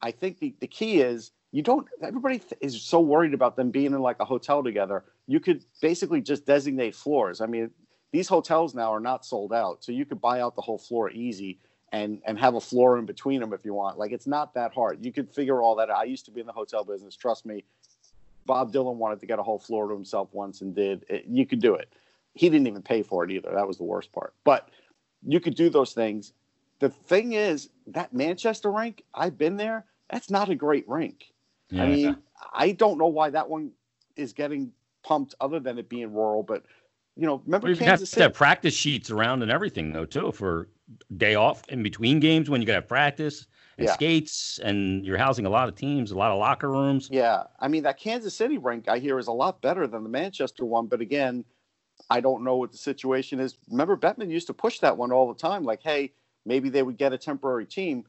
I think the, the key is you don't, everybody th- is so worried about them being in like a hotel together. You could basically just designate floors. I mean, these hotels now are not sold out. So you could buy out the whole floor easy and, and have a floor in between them if you want. Like it's not that hard. You could figure all that out. I used to be in the hotel business. Trust me. Bob Dylan wanted to get a whole floor to himself once and did. It, you could do it he didn't even pay for it either. That was the worst part. But you could do those things. The thing is, that Manchester rink, I've been there. That's not a great rink. Yeah. I mean, I don't know why that one is getting pumped other than it being rural. But, you know, remember you have Kansas to City? have practice sheets around and everything, though, too, for day off in between games when you got to practice and Yeah. skates, and you're housing a lot of teams, a lot of locker rooms. Yeah, I mean that Kansas City rink I hear is a lot better than the Manchester one, but again, I don't know what the situation is. Remember, Bettman used to push that one all the time, like, hey, maybe they would get a temporary team.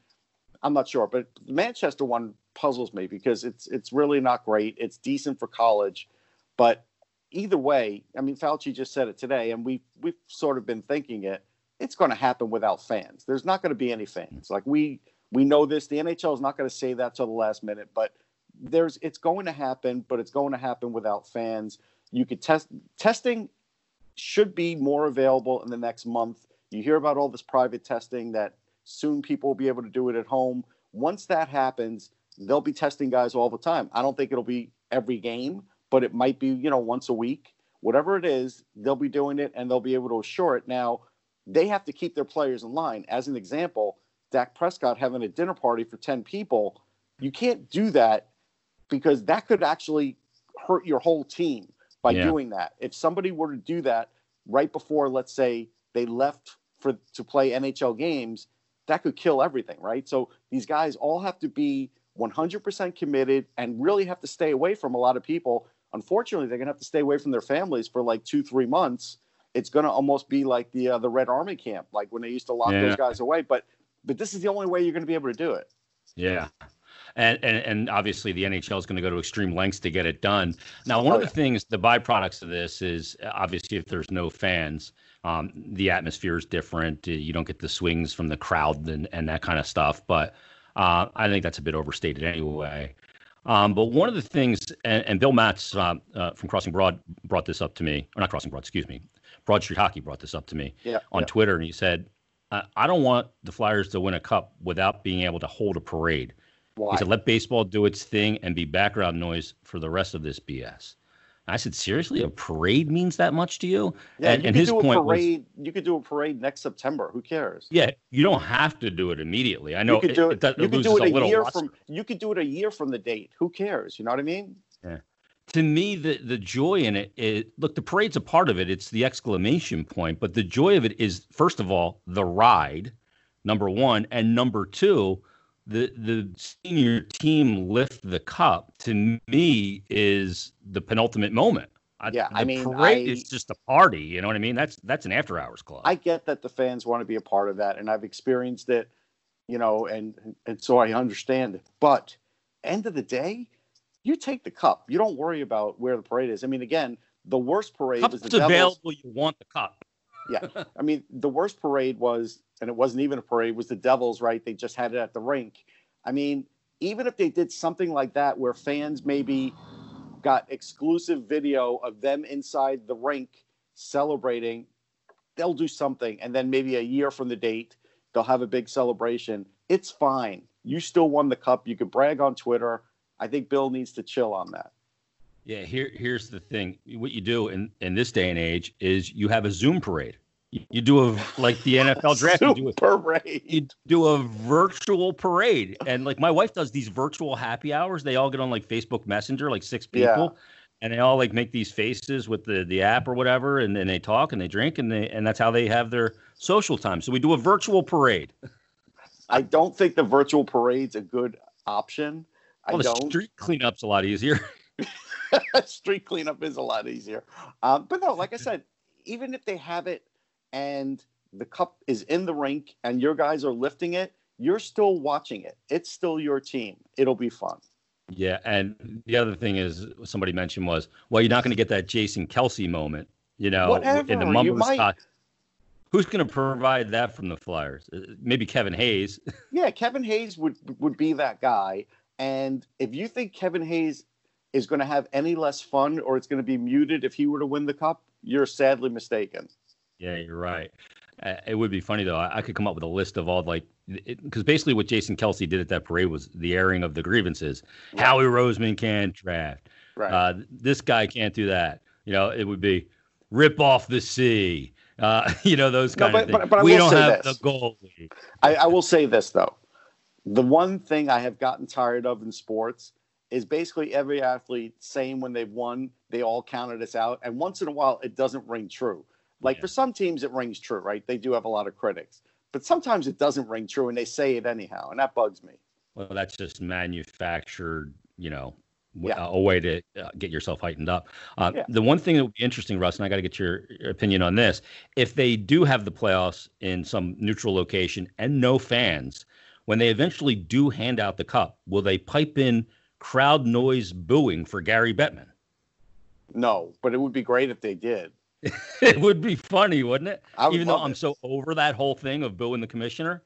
I'm not sure, but the Manchester one puzzles me because it's it's really not great. It's decent for college, but either way, I mean, Fauci just said it today, and we we've sort of been thinking it. It's going to happen without fans. There's not going to be any fans. Like we we know this. The NHL is not going to say that till the last minute, but there's it's going to happen, but it's going to happen without fans. You could test testing should be more available in the next month. You hear about all this private testing that soon people will be able to do it at home. Once that happens, they'll be testing guys all the time. I don't think it'll be every game, but it might be, you know, once a week. Whatever it is, they'll be doing it and they'll be able to assure it. Now, they have to keep their players in line. As an example, Dak Prescott having a dinner party for 10 people, you can't do that because that could actually hurt your whole team by Yeah. doing that. If somebody were to do that right before, let's say, they left for to play NHL games, that could kill everything, right? So these guys all have to be 100% committed and really have to stay away from a lot of people. Unfortunately, they're going to have to stay away from their families for like two, three months. It's going to almost be like the uh, the Red Army camp, like when they used to lock Yeah. those guys away. But but this is the only way you're going to be able to do it. Yeah. And, and and obviously the NHL is going to go to extreme lengths to get it done. Now, one Oh, of the yeah. things, the byproducts of this is obviously if there's no fans, um, the atmosphere is different. You don't get the swings from the crowd and, and that kind of stuff. But uh, I think that's a bit overstated anyway. Um, but one of the things, and, and Bill Matz uh, uh, from Crossing Broad brought this up to me, or not Crossing Broad, excuse me, Broad Street Hockey brought this up to me Yeah. on Twitter, and he said, I I don't want the Flyers to win a cup without being able to hold a parade. Why? He said, let baseball do its thing and be background noise for the rest of this BS. I said, seriously, a parade means that much to you? yeah, and you and his do a point was, parade. You could do a parade next September. Who cares? yeah, you don't have to do it immediately. I know you could do it. you could do it a, year from. You could do it a year from the date. Who cares? You know what I mean? Yeah. to me the the joy in it is look the parade's a part of it it's the exclamation point but the joy of it is first of all the ride number one and number two the the senior team lift the cup to me is the penultimate moment Yeah, the I mean, parade I- is just a party you know what i mean that's that's an after hours club I get that the fans want to be a part of that, and I've experienced it, you know, and and so I understand it. But end of the day, you take the cup. You don't worry about where the parade is. I mean, again, the worst parade cup the is Devils. available you want the cup I mean, the worst parade was, and it wasn't even a parade, was the Devils, right? They just had it at the rink. I mean, even if they did something like that where fans maybe got exclusive video of them inside the rink celebrating, they'll do something. And then maybe a year from the date, They'll have a big celebration. It's fine. You still won the cup. You could brag on Twitter. I think Bill needs to chill on that. Yeah, here here's the thing. What you do in in this day and age is you have a Zoom parade. You, do a like the NFL draft. You do a parade. You do a virtual parade, and like my wife does these virtual happy hours. They all get on like Facebook Messenger, like six people, yeah. and they all like make these faces with the the app or whatever, and then they talk and they drink, and they and that's how they have their social time. So we do a virtual parade. I don't think the virtual parade's a good option. Well, I the don't. street cleanup's a lot easier. street cleanup is a lot easier. Um, but no, like I said, even if they have it and the cup is in the rink and your guys are lifting it, you're still watching it. It's still your team. It'll be fun. Yeah, and the other thing is somebody mentioned was, well, you're not going to get that Jason Kelce moment, you know, Whatever, in the mumbo might... Who's going to provide that from the Flyers? Uh, maybe Kevin Hayes. yeah, Kevin Hayes would would be that guy. And if you think Kevin Hayes is going to have any less fun or it's going to be muted if he were to win the cup, you're sadly mistaken. Yeah, you're right. Uh, it would be funny though. I, I, could come up with a list of all like, because basically what Jason Kelce did at that parade was the airing of the grievances. Right. Howie Roseman can't draft. Right. Uh, this guy can't do that. You know, it would be rip off the sea. Uh, you know those kind no, but, of things. But, but we don't have this. the goalie. I, I will say this though. The one thing I have gotten tired of in sports is basically every athlete saying when they've won, they all counted us out. And once in a while, it doesn't ring true. Like yeah. for some teams, it rings true, right? They do have a lot of critics. But sometimes it doesn't ring true and they say it anyhow. And that bugs me. Well, that's just manufactured, you know, yeah. a way to uh, get yourself heightened up. Uh, yeah. The one thing that would be interesting, Russ, and I got to get your, your, opinion on this: if they do have the playoffs in some neutral location and no fans, when they eventually do hand out the cup, will they pipe in crowd noise booing for Gary Bettman. No, but it would be great if they did. it would be funny, wouldn't it? Would Even though I'm it. so over that whole thing of booing the commissioner.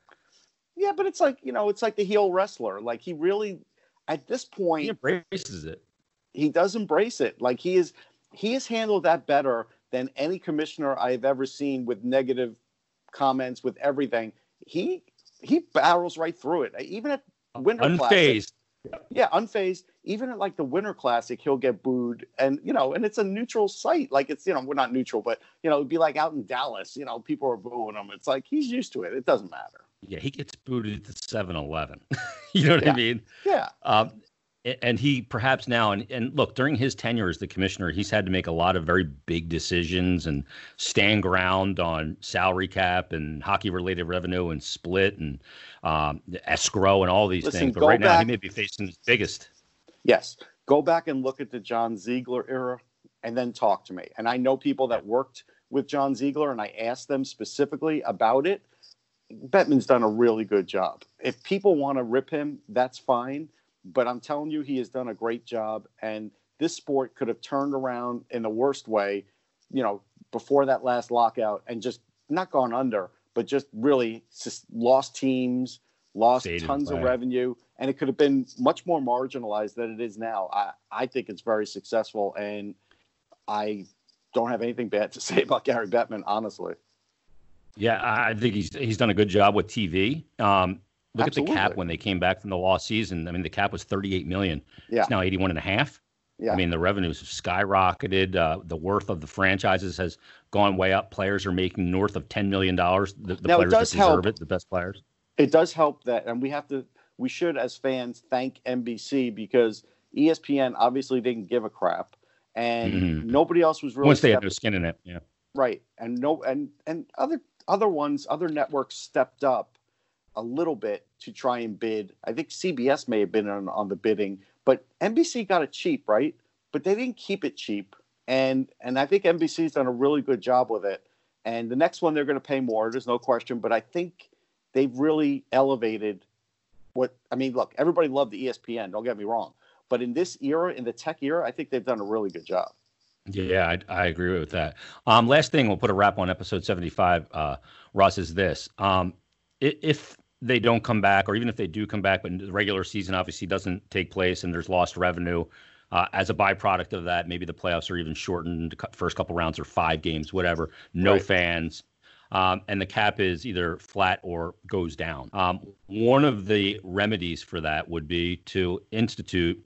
Yeah, but it's like you know, it's like the heel wrestler. Like he really, at this point, he embraces it. He does embrace it. Like he is, he has handled that better than any commissioner I've ever seen with negative comments, with everything. He he barrels right through it. Even at Winter Unfazed. Classic, yeah, unfazed. Even at like the Winter Classic, he'll get booed, and you know, and it's a neutral site. Like it's you know, we're not neutral, but you know, it'd be like out in Dallas. You know, people are booing him. It's like he's used to it. It doesn't matter. Yeah, he gets booted at the 7-Eleven. you know what yeah. I mean? Yeah. Um, and he perhaps now and, and look during his tenure as the commissioner he's had to make a lot of very big decisions and stand ground on salary cap and hockey related revenue and split and um, escrow and all these Listen, things. But right back, now he may be facing his biggest. Yes. Go back and look at the john ziegler era and then talk to me. And i know people that worked with john ziegler and i asked them specifically about it. Bettman's done a really good job. If people want to rip him that's fine but I'm telling you, he has done a great job. And this sport could have turned around in the worst way, you know, before that last lockout and just not gone under, but just really just lost teams, lost tons of revenue. And it could have been much more marginalized than it is now. I, I think it's very successful. And I don't have anything bad to say about Gary Bettman, honestly. Yeah, I think he's he's done a good job with TV. Um, Look Absolutely. at the cap when they came back from the lost season. I mean, the cap was 38 million. Yeah. It's now 81 and a half. Yeah. I mean, the revenues have skyrocketed. Uh, the worth of the franchises has gone way up. Players are making north of $10 million. The, the now, players that deserve help. it, the best players. It does help that, and we have to, we should as fans thank NBC because ESPN obviously didn't give a crap, and mm-hmm. nobody else was really. Once they had no skin in it, yeah. Right, and no, and and other other ones, other networks stepped up a little bit to try and bid. I think CBS may have been on, on the bidding, but NBC got it cheap, right? But they didn't keep it cheap, and and I think NBC's done a really good job with it. And the next one they're going to pay more. There's no question, but I think they've really elevated what I mean. Look, everybody loved the ESPN. Don't get me wrong, but in this era, in the tech era, I think they've done a really good job. Yeah, I, I agree with that. Um, last thing, we'll put a wrap on episode 75. Uh, is this: um, if they don't come back, or even if they do come back, but the regular season obviously doesn't take place and there's lost revenue. Uh, as a byproduct of that, maybe the playoffs are even shortened. First couple rounds are five games, whatever. No right. fans. um, and the cap is either flat or goes down. Um, one of the remedies for that would be to institute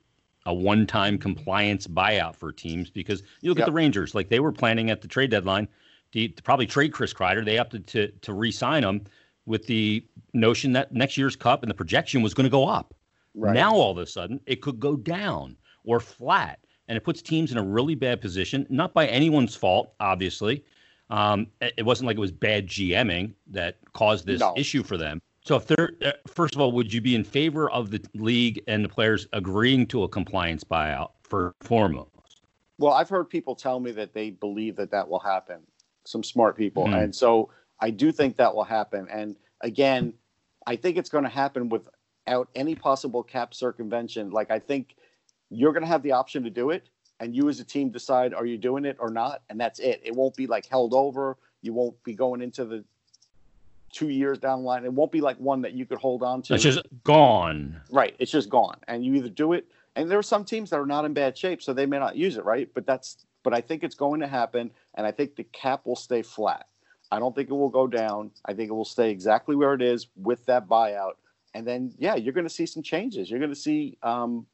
a one-time compliance buyout for teams because you look yep. at the Rangers, like they were planning at the trade deadline to, to probably trade Chris Kreider. They opted to to re-sign him with the notion that next year's cup and the projection was going to go up. Right. Now all of a sudden it could go down or flat, and it puts teams in a really bad position. Not by anyone's fault, obviously. Um, it wasn't like it was bad GMing that caused this no. issue for them. So, if they're uh, first of all, would you be in favor of the league and the players agreeing to a compliance buyout for foremost? Well, I've heard people tell me that they believe that that will happen. Some smart people, mm-hmm. and so I do think that will happen. And again, I think it's going to happen without any possible cap circumvention. Like I think you're going to have the option to do it, and you as a team decide are you doing it or not, and that's it. It won't be like held over. You won't be going into the two years down the line. It won't be like one that you could hold on to. It's just gone. Right. It's just gone. And you either do it, and there are some teams that are not in bad shape, so they may not use it, right? But that's, but I think it's going to happen, and I think the cap will stay flat. I don't think it will go down. I think it will stay exactly where it is with that buyout. And then, yeah, you're going to see some changes. You're going to see um,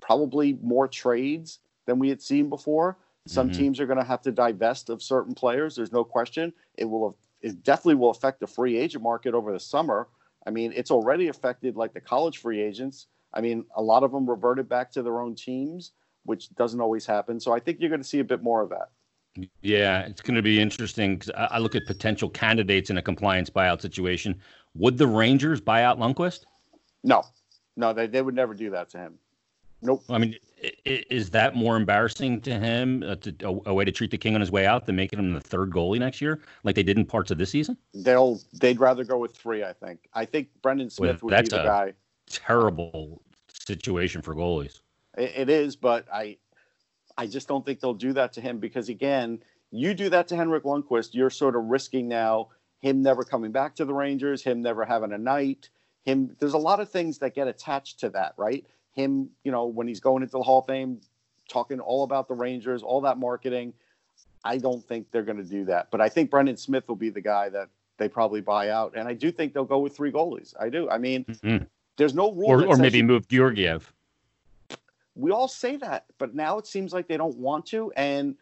probably more trades than we had seen before. Some mm-hmm. teams are going to have to divest of certain players. There's no question. It will it definitely will affect the free agent market over the summer. I mean, it's already affected like the college free agents. I mean, a lot of them reverted back to their own teams, which doesn't always happen. So I think you're going to see a bit more of that. Yeah, it's going to be interesting because I look at potential candidates in a compliance buyout situation. Would the Rangers buy out Lundqvist? No, no, they, they would never do that to him. Nope. I mean, is that more embarrassing to him, uh, to, a, a, way to treat the king on his way out than making him the third goalie next year, like they did in parts of this season? They'll they'd rather go with three. I think. I think Brendan Smith well, would be the guy. Terrible situation for goalies. It, it is, but I, I just don't think they'll do that to him because again, you do that to Henrik Lundqvist, you're sort of risking now him never coming back to the Rangers, him never having a night, him. There's a lot of things that get attached to that, right? him, you know, when he's going into the Hall of Fame, talking all about the Rangers, all that marketing. I don't think they're going to do that. But I think Brendan Smith will be the guy that they probably buy out. And I do think they'll go with three goalies. I do. I mean, mm-hmm. there's no rule. Or, or maybe you, move Georgiev. We all say that, but now it seems like they don't want to. And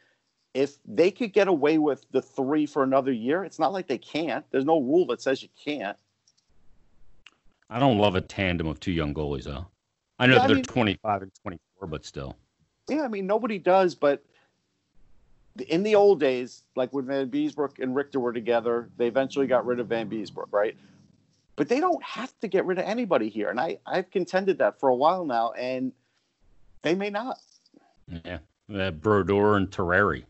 if they could get away with the three for another year, it's not like they can't. There's no rule that says you can't. I don't love a tandem of two young goalies, though. I know yeah, they're I mean, 25 and 24, but still. Yeah, I mean, nobody does, but in the old days, like when Van Vanbiesbrouck and Richter were together, they eventually got rid of Van Vanbiesbrouck, right? But they don't have to get rid of anybody here. And I, I've contended that for a while now, and they may not. Yeah. Uh, Brodeur and Terreri.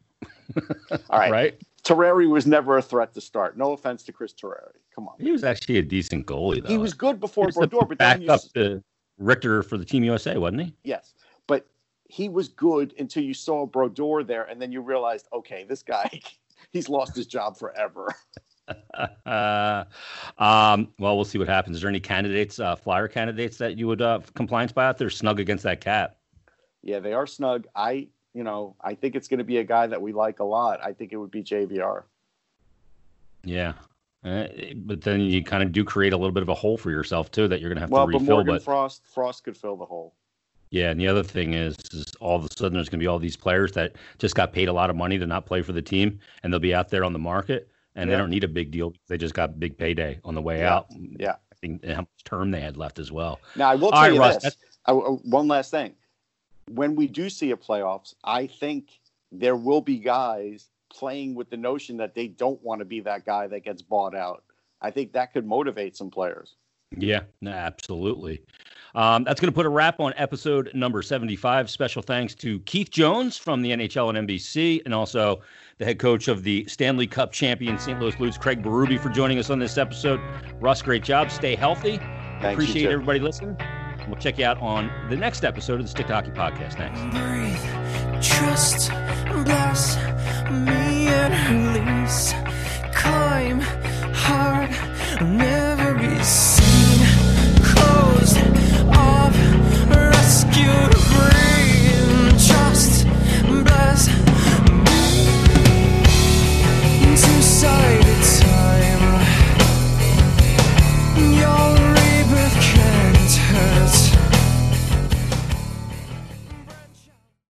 All right. right? Terreri was never a threat to start. No offense to Chris Terreri. Come on. He was actually a decent goalie, though. He was good before Brodeur, but back up to Richter for the Team USA, wasn't he? Yes, but he was good until you saw Brodeur there, and then you realized, okay, this guy, he's lost his job forever. uh, um, well, we'll see what happens. Is there any candidates, uh, flyer candidates that you would uh, compliance buy out there snug against that cap? Yeah, they are snug. I, you know, I think it's going to be a guy that we like a lot. I think it would be JVR. Yeah, uh, but then you kind of do create a little bit of a hole for yourself too that you're going to have well, to refill. But Morgan but Frost, Frost could fill the hole. Yeah, and the other thing is, is all of a sudden there's going to be all these players that just got paid a lot of money to not play for the team, and they'll be out there on the market, and yeah. they don't need a big deal. They just got big payday on the way yeah. out. Yeah, I think how much term they had left as well. Now I will tell right, you Russ, this. I, one last thing: when we do see a playoffs, I think there will be guys playing with the notion that they don't want to be that guy that gets bought out I think that could motivate some players. Yeah, absolutely. Um, that's going to put a wrap on episode number 75. Special thanks to Keith Jones from the NHL and NBC, and also the head coach of the Stanley Cup champion St. Louis Blues, Craig Berube, for joining us on this episode. Russ, great job. Stay healthy. Thanks, Appreciate everybody listening. We'll check you out on the next episode of the Stick to Hockey Podcast. Thanks. Breathe, trust, bless me release. Climb hard, never be seen. Closed off, breathe. Trust, bless me.